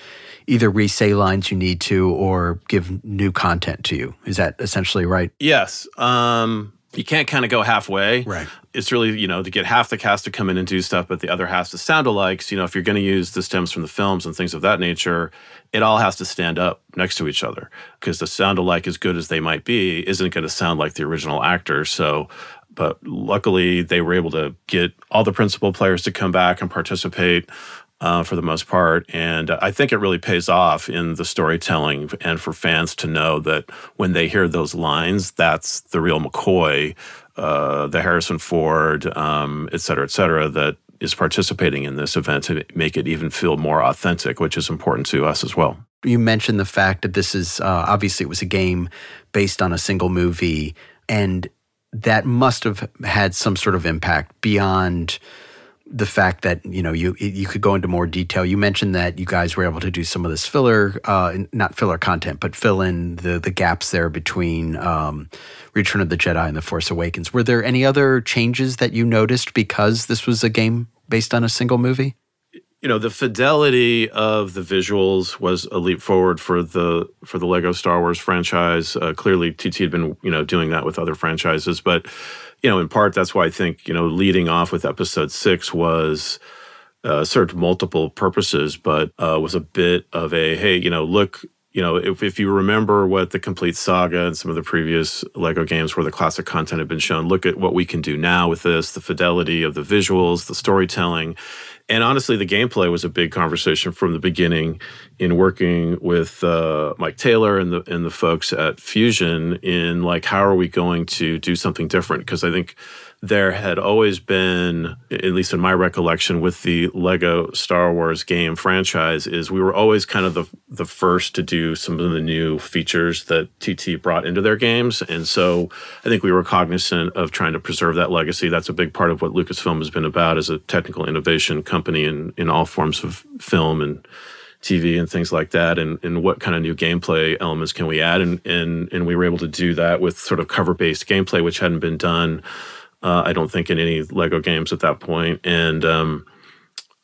either re-say lines you need to or give new content to you. Is that essentially right? Yes. Um, you can't kind of go halfway. Right. It's really, you know, to get half the cast to come in and do stuff, but the other half to sound alike. So, you know, if you're going to use the stems from the films and things of that nature, it all has to stand up next to each other because the sound alike, as good as they might be, isn't going to sound like the original actor. So, but luckily they were able to get all the principal players to come back and participate uh, for the most part. And I think it really pays off in the storytelling and for fans to know that when they hear those lines, that's the real McCoy, uh, the Harrison Ford, um, et cetera, et cetera, that is participating in this event to make it even feel more authentic, which is important to us as well. You mentioned the fact that this is uh, obviously it was a game based on a single movie, and that must have had some sort of impact beyond the fact that you know you you could go into more detail. You mentioned that you guys were able to do some of this filler, uh, not filler content, but fill in the the gaps there between um, Return of the Jedi and The Force Awakens. Were there any other changes that you noticed because this was a game based on a single movie? You know, the fidelity of the visuals was a leap forward for the for the Lego Star Wars franchise. Uh, clearly, TT had been you know doing that with other franchises, but you know, in part, that's why I think, you know, leading off with episode six was uh, served multiple purposes, but uh, was a bit of a, hey, you know, look, you know, if, if you remember what the complete saga and some of the previous Lego games where the classic content had been shown, look at what we can do now with this, the fidelity of the visuals, the storytelling. And honestly, the gameplay was a big conversation from the beginning in working with uh, Mike Taylor and the and the folks at Fusion in like how are we going to do something different? Because I think there had always been, at least in my recollection, with the Lego Star Wars game franchise, is we were always kind of the the first to do some of the new features that TT brought into their games, and so I think we were cognizant of trying to preserve that legacy. That's a big part of what Lucasfilm has been about as a technical innovation company in in all forms of film and TV and things like that, and, and what kind of new gameplay elements can we add, and and and we were able to do that with sort of cover based gameplay, which hadn't been done Uh, I don't think in any Lego games at that point, and um,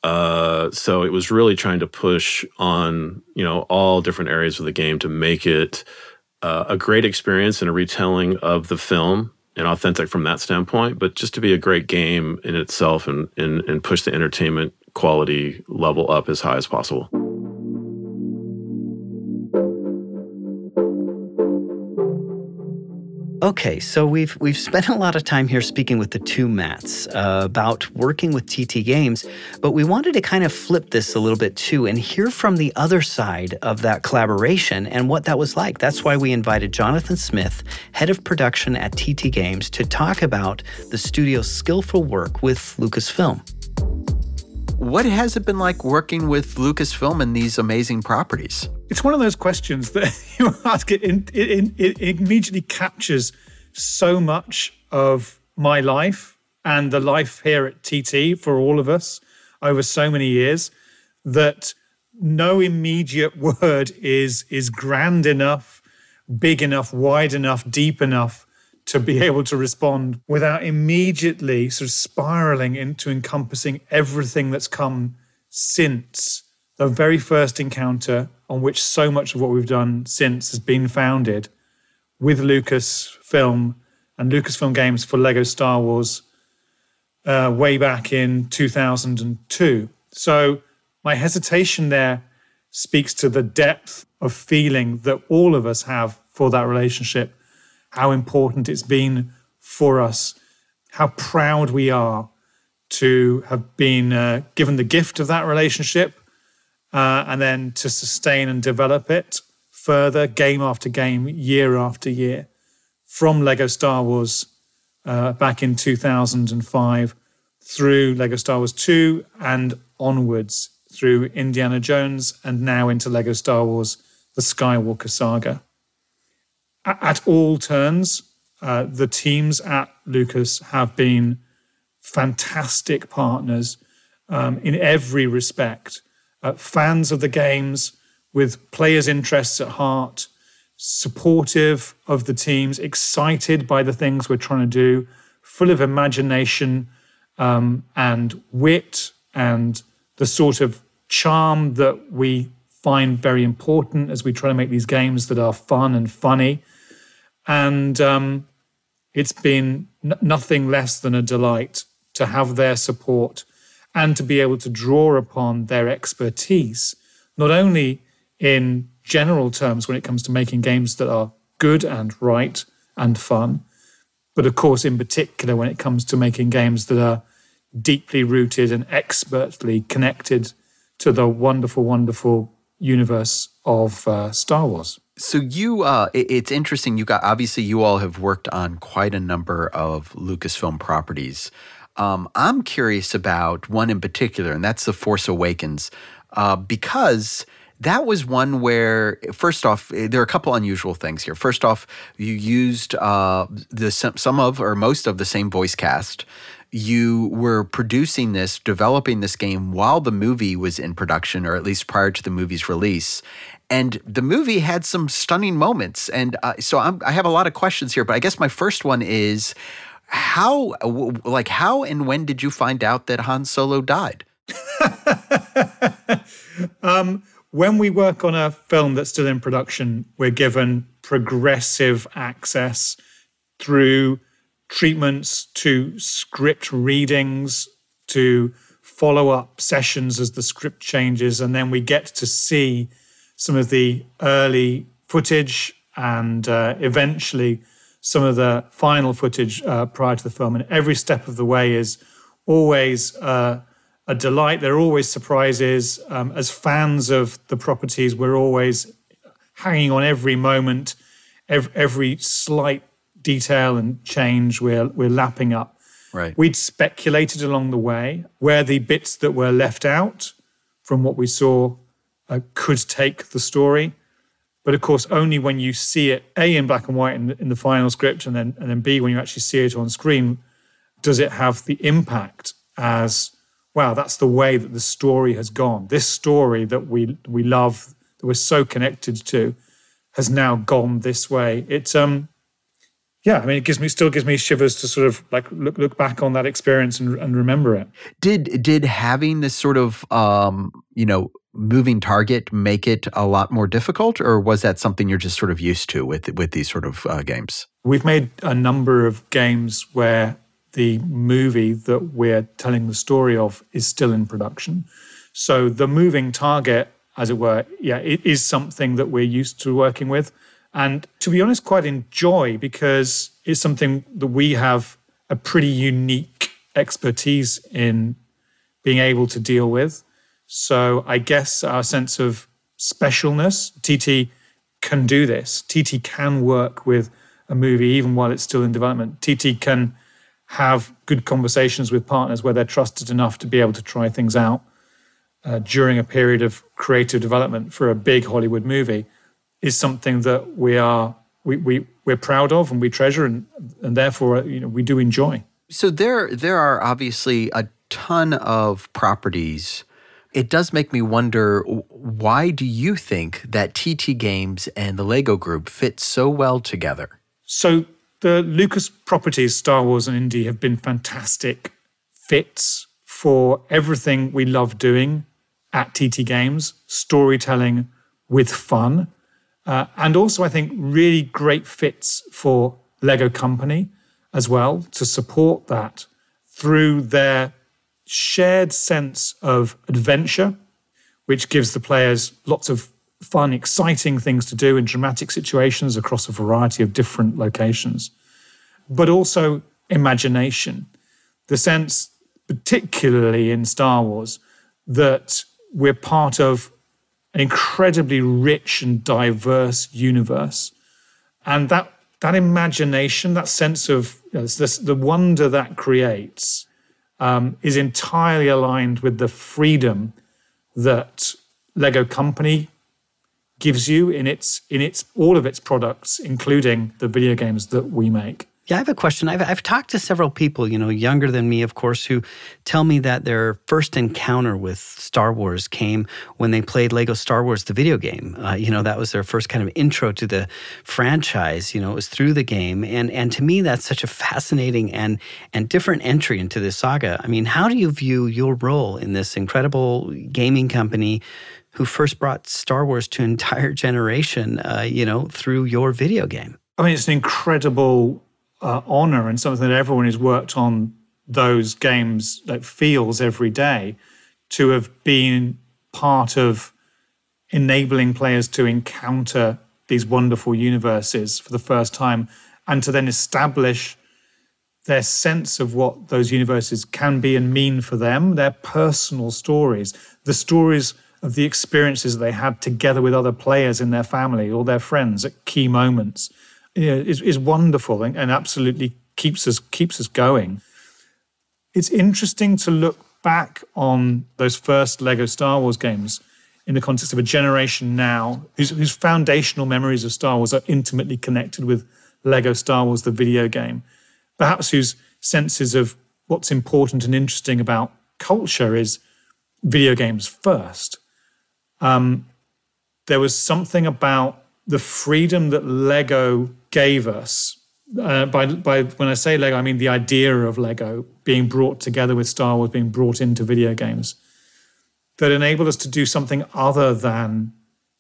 uh, so it was really trying to push on you know all different areas of the game to make it uh, a great experience and a retelling of the film and authentic from that standpoint, but just to be a great game in itself and and, and push the entertainment quality level up as high as possible. Okay, so we've we've spent a lot of time here speaking with the two Matts uh, about working with TT Games, but we wanted to kind of flip this a little bit too and hear from the other side of that collaboration and what that was like. That's why we invited Jonathan Smith, head of production at TT Games, to talk about the studio's skillful work with Lucasfilm. What has it been like working with Lucasfilm and these amazing properties? It's one of those questions that you ask it, it, it, it immediately captures so much of my life and the life here at TT for all of us over so many years that no immediate word is is grand enough, big enough, wide enough, deep enough to be able to respond without immediately sort of spiraling into encompassing everything that's come since the very first encounter on which so much of what we've done since has been founded with Lucasfilm and Lucasfilm Games for Lego Star Wars uh, way back in 2002. So my hesitation there speaks to the depth of feeling that all of us have for that relationship how important it's been for us, how proud we are to have been uh, given the gift of that relationship, uh, and then to sustain and develop it further, game after game, year after year, from Lego Star Wars uh, back in 2005 through Lego Star Wars 2 and onwards through Indiana Jones and now into Lego Star Wars The Skywalker Saga at all turns, uh, the teams at Lucas have been fantastic partners um, in every respect. Uh, fans of the games with players' interests at heart, supportive of the teams, excited by the things we're trying to do, full of imagination um, and wit and the sort of charm that we find very important as we try to make these games that are fun and funny. And um, it's been n- nothing less than a delight to have their support and to be able to draw upon their expertise, not only in general terms when it comes to making games that are good and right and fun, but of course, in particular, when it comes to making games that are deeply rooted and expertly connected to the wonderful, wonderful universe of uh, Star Wars. So you, uh, it's interesting. You got obviously you all have worked on quite a number of Lucasfilm properties. Um, I'm curious about one in particular, and that's The Force Awakens, uh, because that was one where, first off, eh, there are a couple unusual things here. First off, you used uh, the some of or most of the same voice cast you were producing this, developing this game while the movie was in production, or at least prior to the movie's release. And the movie had some stunning moments. And uh, so I'm, I have a lot of questions here, but I guess my first one is how, like, how and when did you find out that Han Solo died? um, when we work on a film that's still in production, we're given progressive access through treatments to script readings to follow up sessions as the script changes. And then we get to see some of the early footage and uh, eventually some of the final footage uh, prior to the film. And every step of the way is always uh, a delight. There are always surprises. Um, as fans of the properties, we're always hanging on every moment, every, every slight detail and change we're, we're lapping up. Right. We'd speculated along the way where the bits that were left out from what we saw uh, could take the story. But of course, only when you see it, A, in black and white in, in the final script, and then, and then B, when you actually see it on screen, does it have the impact as, wow, that's the way that the story has gone. This story that we, we love, that we're so connected to, has now gone this way. It's, um, yeah, I mean, it gives me still gives me shivers to sort of like look look back on that experience and, and remember it. Did did having this sort of um, you know moving target make it a lot more difficult, or was that something you're just sort of used to with with these sort of uh, games? We've made a number of games where the movie that we're telling the story of is still in production. So the moving target, as it were, yeah, it is something that we're used to working with. And to be honest, quite enjoy because it's something that we have a pretty unique expertise in being able to deal with. So I guess our sense of specialness, TT can do this. TT can work with a movie even while it's still in development. TT can have good conversations with partners where they're trusted enough to be able to try things out uh, during a period of creative development for a big Hollywood movie is something that we are we, we we're proud of and we treasure and and therefore you know we do enjoy. So there there are obviously a ton of properties. It does make me wonder why do you think that TT Games and the Lego Group fit so well together? So the Lucas properties, Star Wars and Indy, have been fantastic fits for everything we love doing at TT Games, storytelling with fun. Uh, and also, I think, really great fits for Lego Company as well to support that through their shared sense of adventure, which gives the players lots of fun, exciting things to do in dramatic situations across a variety of different locations, but also imagination. The sense, particularly in Star Wars, that we're part of an incredibly rich and diverse universe. And that that imagination, that sense of you know, this, the wonder that creates, um, is entirely aligned with the freedom that Lego Company gives you in its in its all of its products, including the video games that we make. Yeah, I have a question. I've, I've talked to several people, you know, younger than me, of course, who tell me that their first encounter with Star Wars came when they played Lego Star Wars, the video game. Uh, you know, that was their first kind of intro to the franchise. You know, it was through the game, and and to me, that's such a fascinating and and different entry into this saga. I mean, how do you view your role in this incredible gaming company? Who first brought Star Wars to an entire generation, uh, you know, through your video game? I mean, it's an incredible uh, honor and something that everyone who's worked on those games like feels every day to have been part of enabling players to encounter these wonderful universes for the first time and to then establish their sense of what those universes can be and mean for them, their personal stories, the stories of the experiences they had together with other players in their family or their friends at key moments know, is, is wonderful and, and absolutely keeps us keeps us going. It's interesting to look back on those first Lego Star Wars games in the context of a generation now whose, whose, foundational memories of Star Wars are intimately connected with Lego Star Wars, the video game, perhaps whose senses of what's important and interesting about culture is video games first. Um, there was something about the freedom that Lego gave us. Uh, by by when I say Lego, I mean the idea of Lego being brought together with Star Wars, being brought into video games, that enabled us to do something other than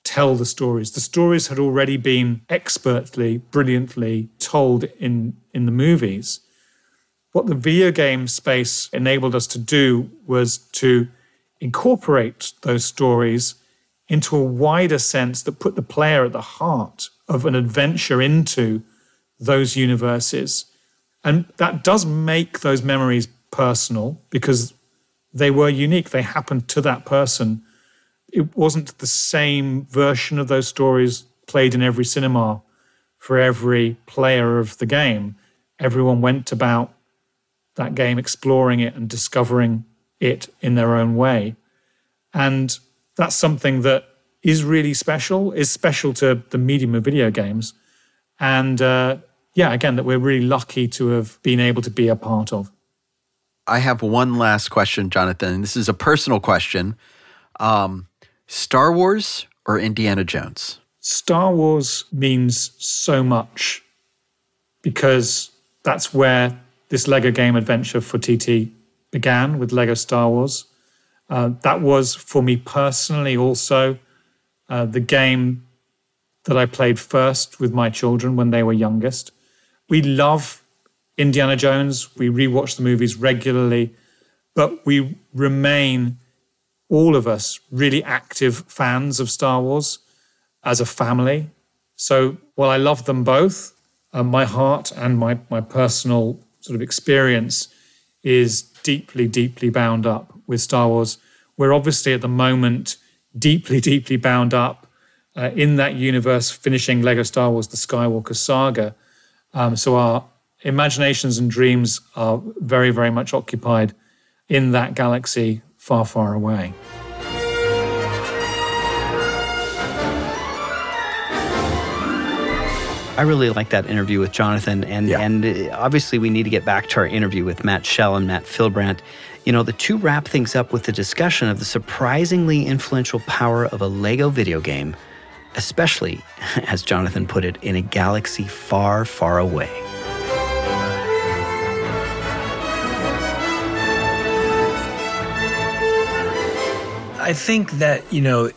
tell the stories. The stories had already been expertly, brilliantly told in in the movies. What the video game space enabled us to do was to incorporate those stories into a wider sense that put the player at the heart of an adventure into those universes. And that does make those memories personal because they were unique. They happened to that person. It wasn't the same version of those stories played in every cinema for every player of the game. Everyone went about that game exploring it and discovering it in their own way. And that's something that is really special, is special to the medium of video games. And uh, yeah, again, that we're really lucky to have been able to be a part of. I have one last question, Jonathan. This is a personal question. Um, Star Wars or Indiana Jones? Star Wars means so much because that's where this Lego game adventure for TT began with Lego Star Wars. Uh, that was for me personally also uh, the game that I played first with my children when they were youngest. We love Indiana Jones. We rewatch the movies regularly, but we remain, all of us, really active fans of Star Wars as a family. So while I love them both, uh, my heart and my, my personal sort of experience is deeply, deeply bound up with Star Wars. We're obviously at the moment deeply, deeply bound up uh, in that universe, finishing Lego Star Wars The Skywalker Saga. Um, so our imaginations and dreams are very, very much occupied in that galaxy far, far away. I really like that interview with Jonathan, and Yeah. and uh, obviously we need to get back to our interview with Matt Shell and Matt Fillbrandt. You know, the two wrap things up with the discussion of the surprisingly influential power of a Lego video game, especially, as Jonathan put it, in a galaxy far, far away. I think that, you know,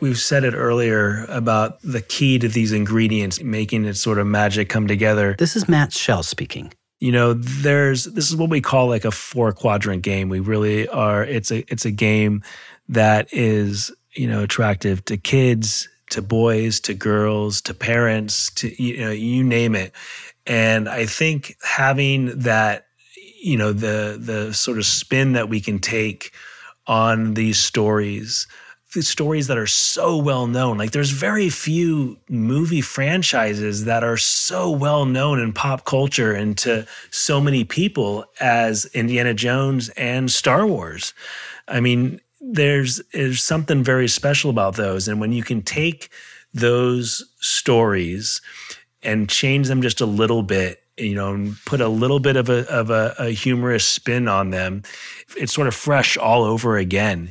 we've said it earlier about the key to these ingredients, making it sort of magic come together. This is Matt Shell speaking. You know, there's this is what we call like a four quadrant game. We really are it's a it's a game that is, you know, attractive to kids, to boys, to girls, to parents, to you know, you name it. And I think having that, you know, the the sort of spin that we can take on these stories stories that are so well known. Like there's very few movie franchises that are so well known in pop culture and to so many people as Indiana Jones and Star Wars. I mean there's there's something very special about those. And when you can take those stories and change them just a little bit you know and put a little bit of a of a, a humorous spin on them it's sort of fresh all over again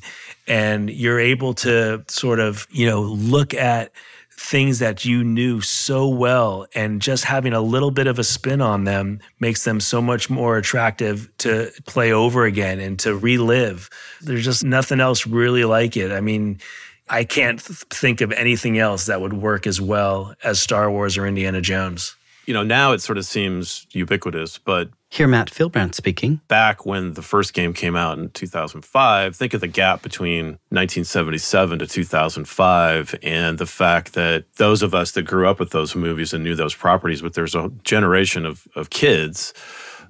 and you're able to sort of you know look at things that you knew so well and just having a little bit of a spin on them makes them so much more attractive to play over again and to relive. There's just nothing else really like it. I mean i can't th- think of anything else that would work as well as star wars or indiana jones. You know, now it sort of seems ubiquitous, but Here, Matt Fillbrandt speaking. back when the first game came out in 2005, think of the gap between 1977 to 2005 and the fact that those of us that grew up with those movies and knew those properties, but there's a generation of, of kids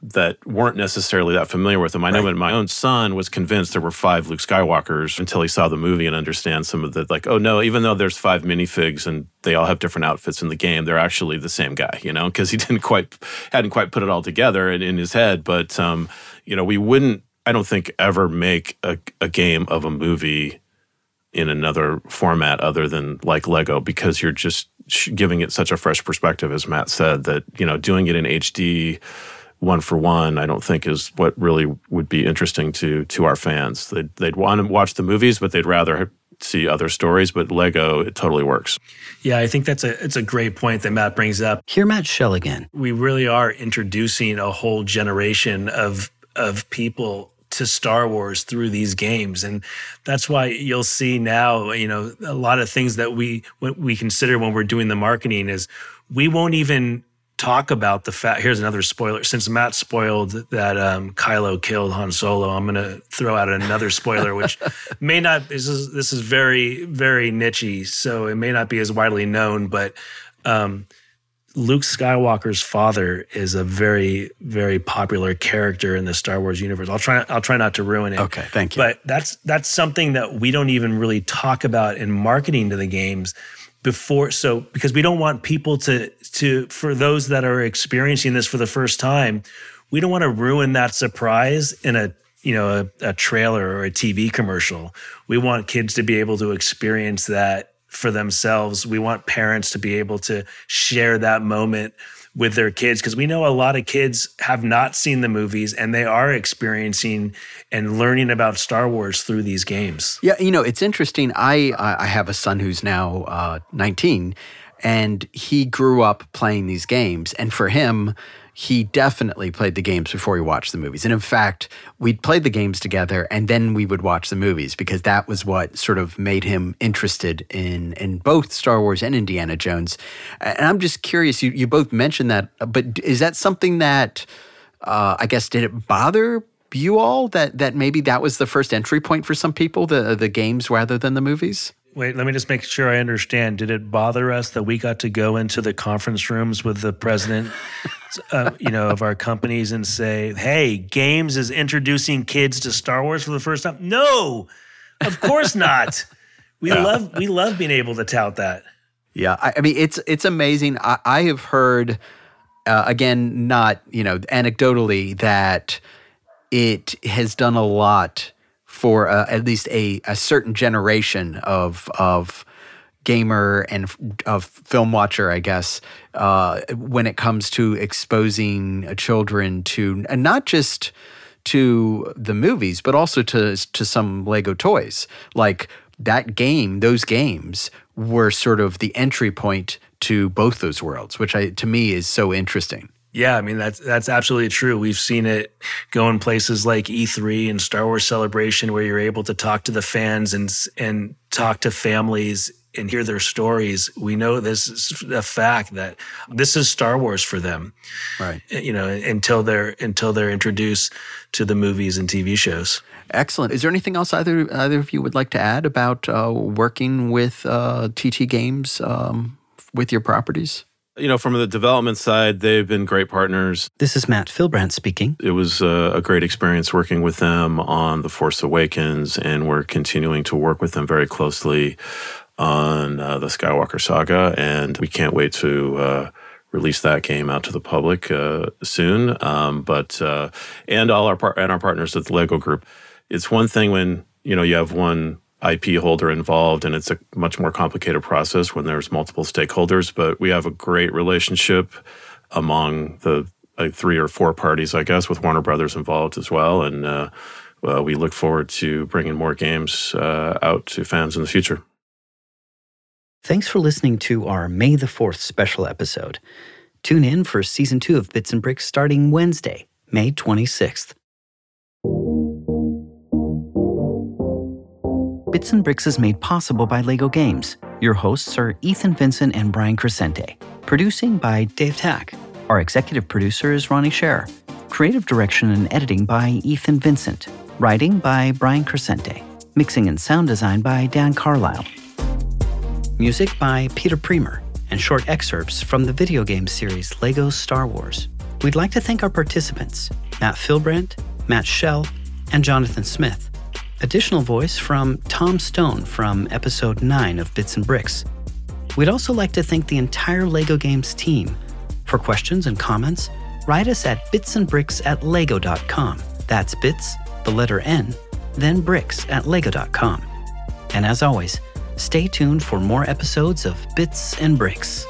that weren't necessarily that familiar with them. I know when my own son was convinced there were five Luke Skywalkers until he saw the movie and understand some of the like, oh no, even though there's five minifigs and they all have different outfits in the game, they're actually the same guy, you know, because he didn't quite hadn't quite put it all together in, in his head. But um, you know, we wouldn't, I don't think, ever make a, a game of a movie in another format other than like Lego because you're just giving it such a fresh perspective, as Matt said, that you know doing it in HD one for one, I don't think is what really would be interesting to to our fans. They'd they'd want to watch the movies, but they'd rather see other stories. But Lego, it totally works. yeah i think that's a it's a great point that matt brings up Here, Matt Shell again. we really are introducing a whole generation of of people to Star Wars through these games and that's why you'll see now you know a lot of things that we we consider when we're doing the marketing is we won't even talk about the fact here's another spoiler since Matt spoiled that um, Kylo killed Han Solo I'm going to throw out another spoiler which may not this is this is very very nichey so it may not be as widely known but um, Luke Skywalker's father is a very, very popular character in the Star Wars universe. I'll try. I'll try not to ruin it. Okay, thank you. But that's that's something that we don't even really talk about in marketing to the games before. So because we don't want people to to for those that are experiencing this for the first time, we don't want to ruin that surprise in a you know a, a trailer or a TV commercial. We want kids to be able to experience that for themselves. We want parents to be able to share that moment with their kids because we know a lot of kids have not seen the movies and they are experiencing and learning about Star Wars through these games. Yeah, you know, it's interesting. I I have a son who's now uh, 19, and he grew up playing these games. And for him, he definitely played the games before he watched the movies. And in fact, we'd played the games together and then we would watch the movies because that was what sort of made him interested in in both Star Wars and Indiana Jones. And I'm just curious, you, you both mentioned that, but is that something that uh, I guess did it bother you all that that maybe that was the first entry point for some people, the the games rather than the movies? Wait, let me just make sure I understand. Did it bother us that we got to go into the conference rooms with the president, uh, you know, of our companies and say, "Hey, Games is introducing kids to Star Wars for the first time"? No, of course not. We love we love being able to tout that. Yeah, I, I mean it's it's amazing. I, I have heard uh, again, not you know anecdotally that it has done a lot for uh, at least a, a certain generation of of gamer and of film watcher, I guess, uh, when it comes to exposing uh, children to and not just to the movies, but also to to some Lego toys. Like that game, those games were sort of the entry point to both those worlds, which I to me is so interesting. Yeah, I mean that's that's absolutely true. We've seen it go in places like E3 and Star Wars Celebration, where you're able to talk to the fans and and talk to families and hear their stories. We know this is a fact that this is Star Wars for them, right? You know, until they're until they're introduced to the movies and TV shows. Excellent. Is there anything else either either of you would like to add about uh, working with uh, TT Games um, with your properties? You know, from the development side, they've been great partners. This is Matt Fillbrandt speaking. It was a, a great experience working with them on The Force Awakens, and we're continuing to work with them very closely on uh, the Skywalker saga. And we can't wait to uh, release that game out to the public uh, soon. Um, but uh, and all our par- and our partners at the Lego Group. It's one thing when you know you have one IP holder involved, and it's a much more complicated process when there's multiple stakeholders. But we have a great relationship among the three or four parties, I guess, with Warner Brothers involved as well, and uh, well, we look forward to bringing more games uh, out to fans in the future. Thanks for listening to our May the 4th special episode. Tune in for season two of Bits and Bricks starting Wednesday, May 26th. Bits and Bricks is made possible by LEGO Games. Your hosts are Ethan Vincent and Brian Crecente. Producing by Dave Tack. Our executive producer is Ronnie Scherer. Creative direction and editing by Ethan Vincent. Writing by Brian Crecente. Mixing and sound design by Dan Carlisle. Music by Peter Premer. And short excerpts from the video game series LEGO Star Wars. We'd like to thank our participants Matt Fillbrandt, Matt Shell, and Jonathan Smith. Additional voice from Tom Stone from episode 9 of Bits and Bricks. We'd also like to thank the entire LEGO Games team. For questions and comments, write us at bitsandbricks at lego.com. That's bits, the letter N, then bricks at lego.com. And as always, stay tuned for more episodes of Bits and Bricks.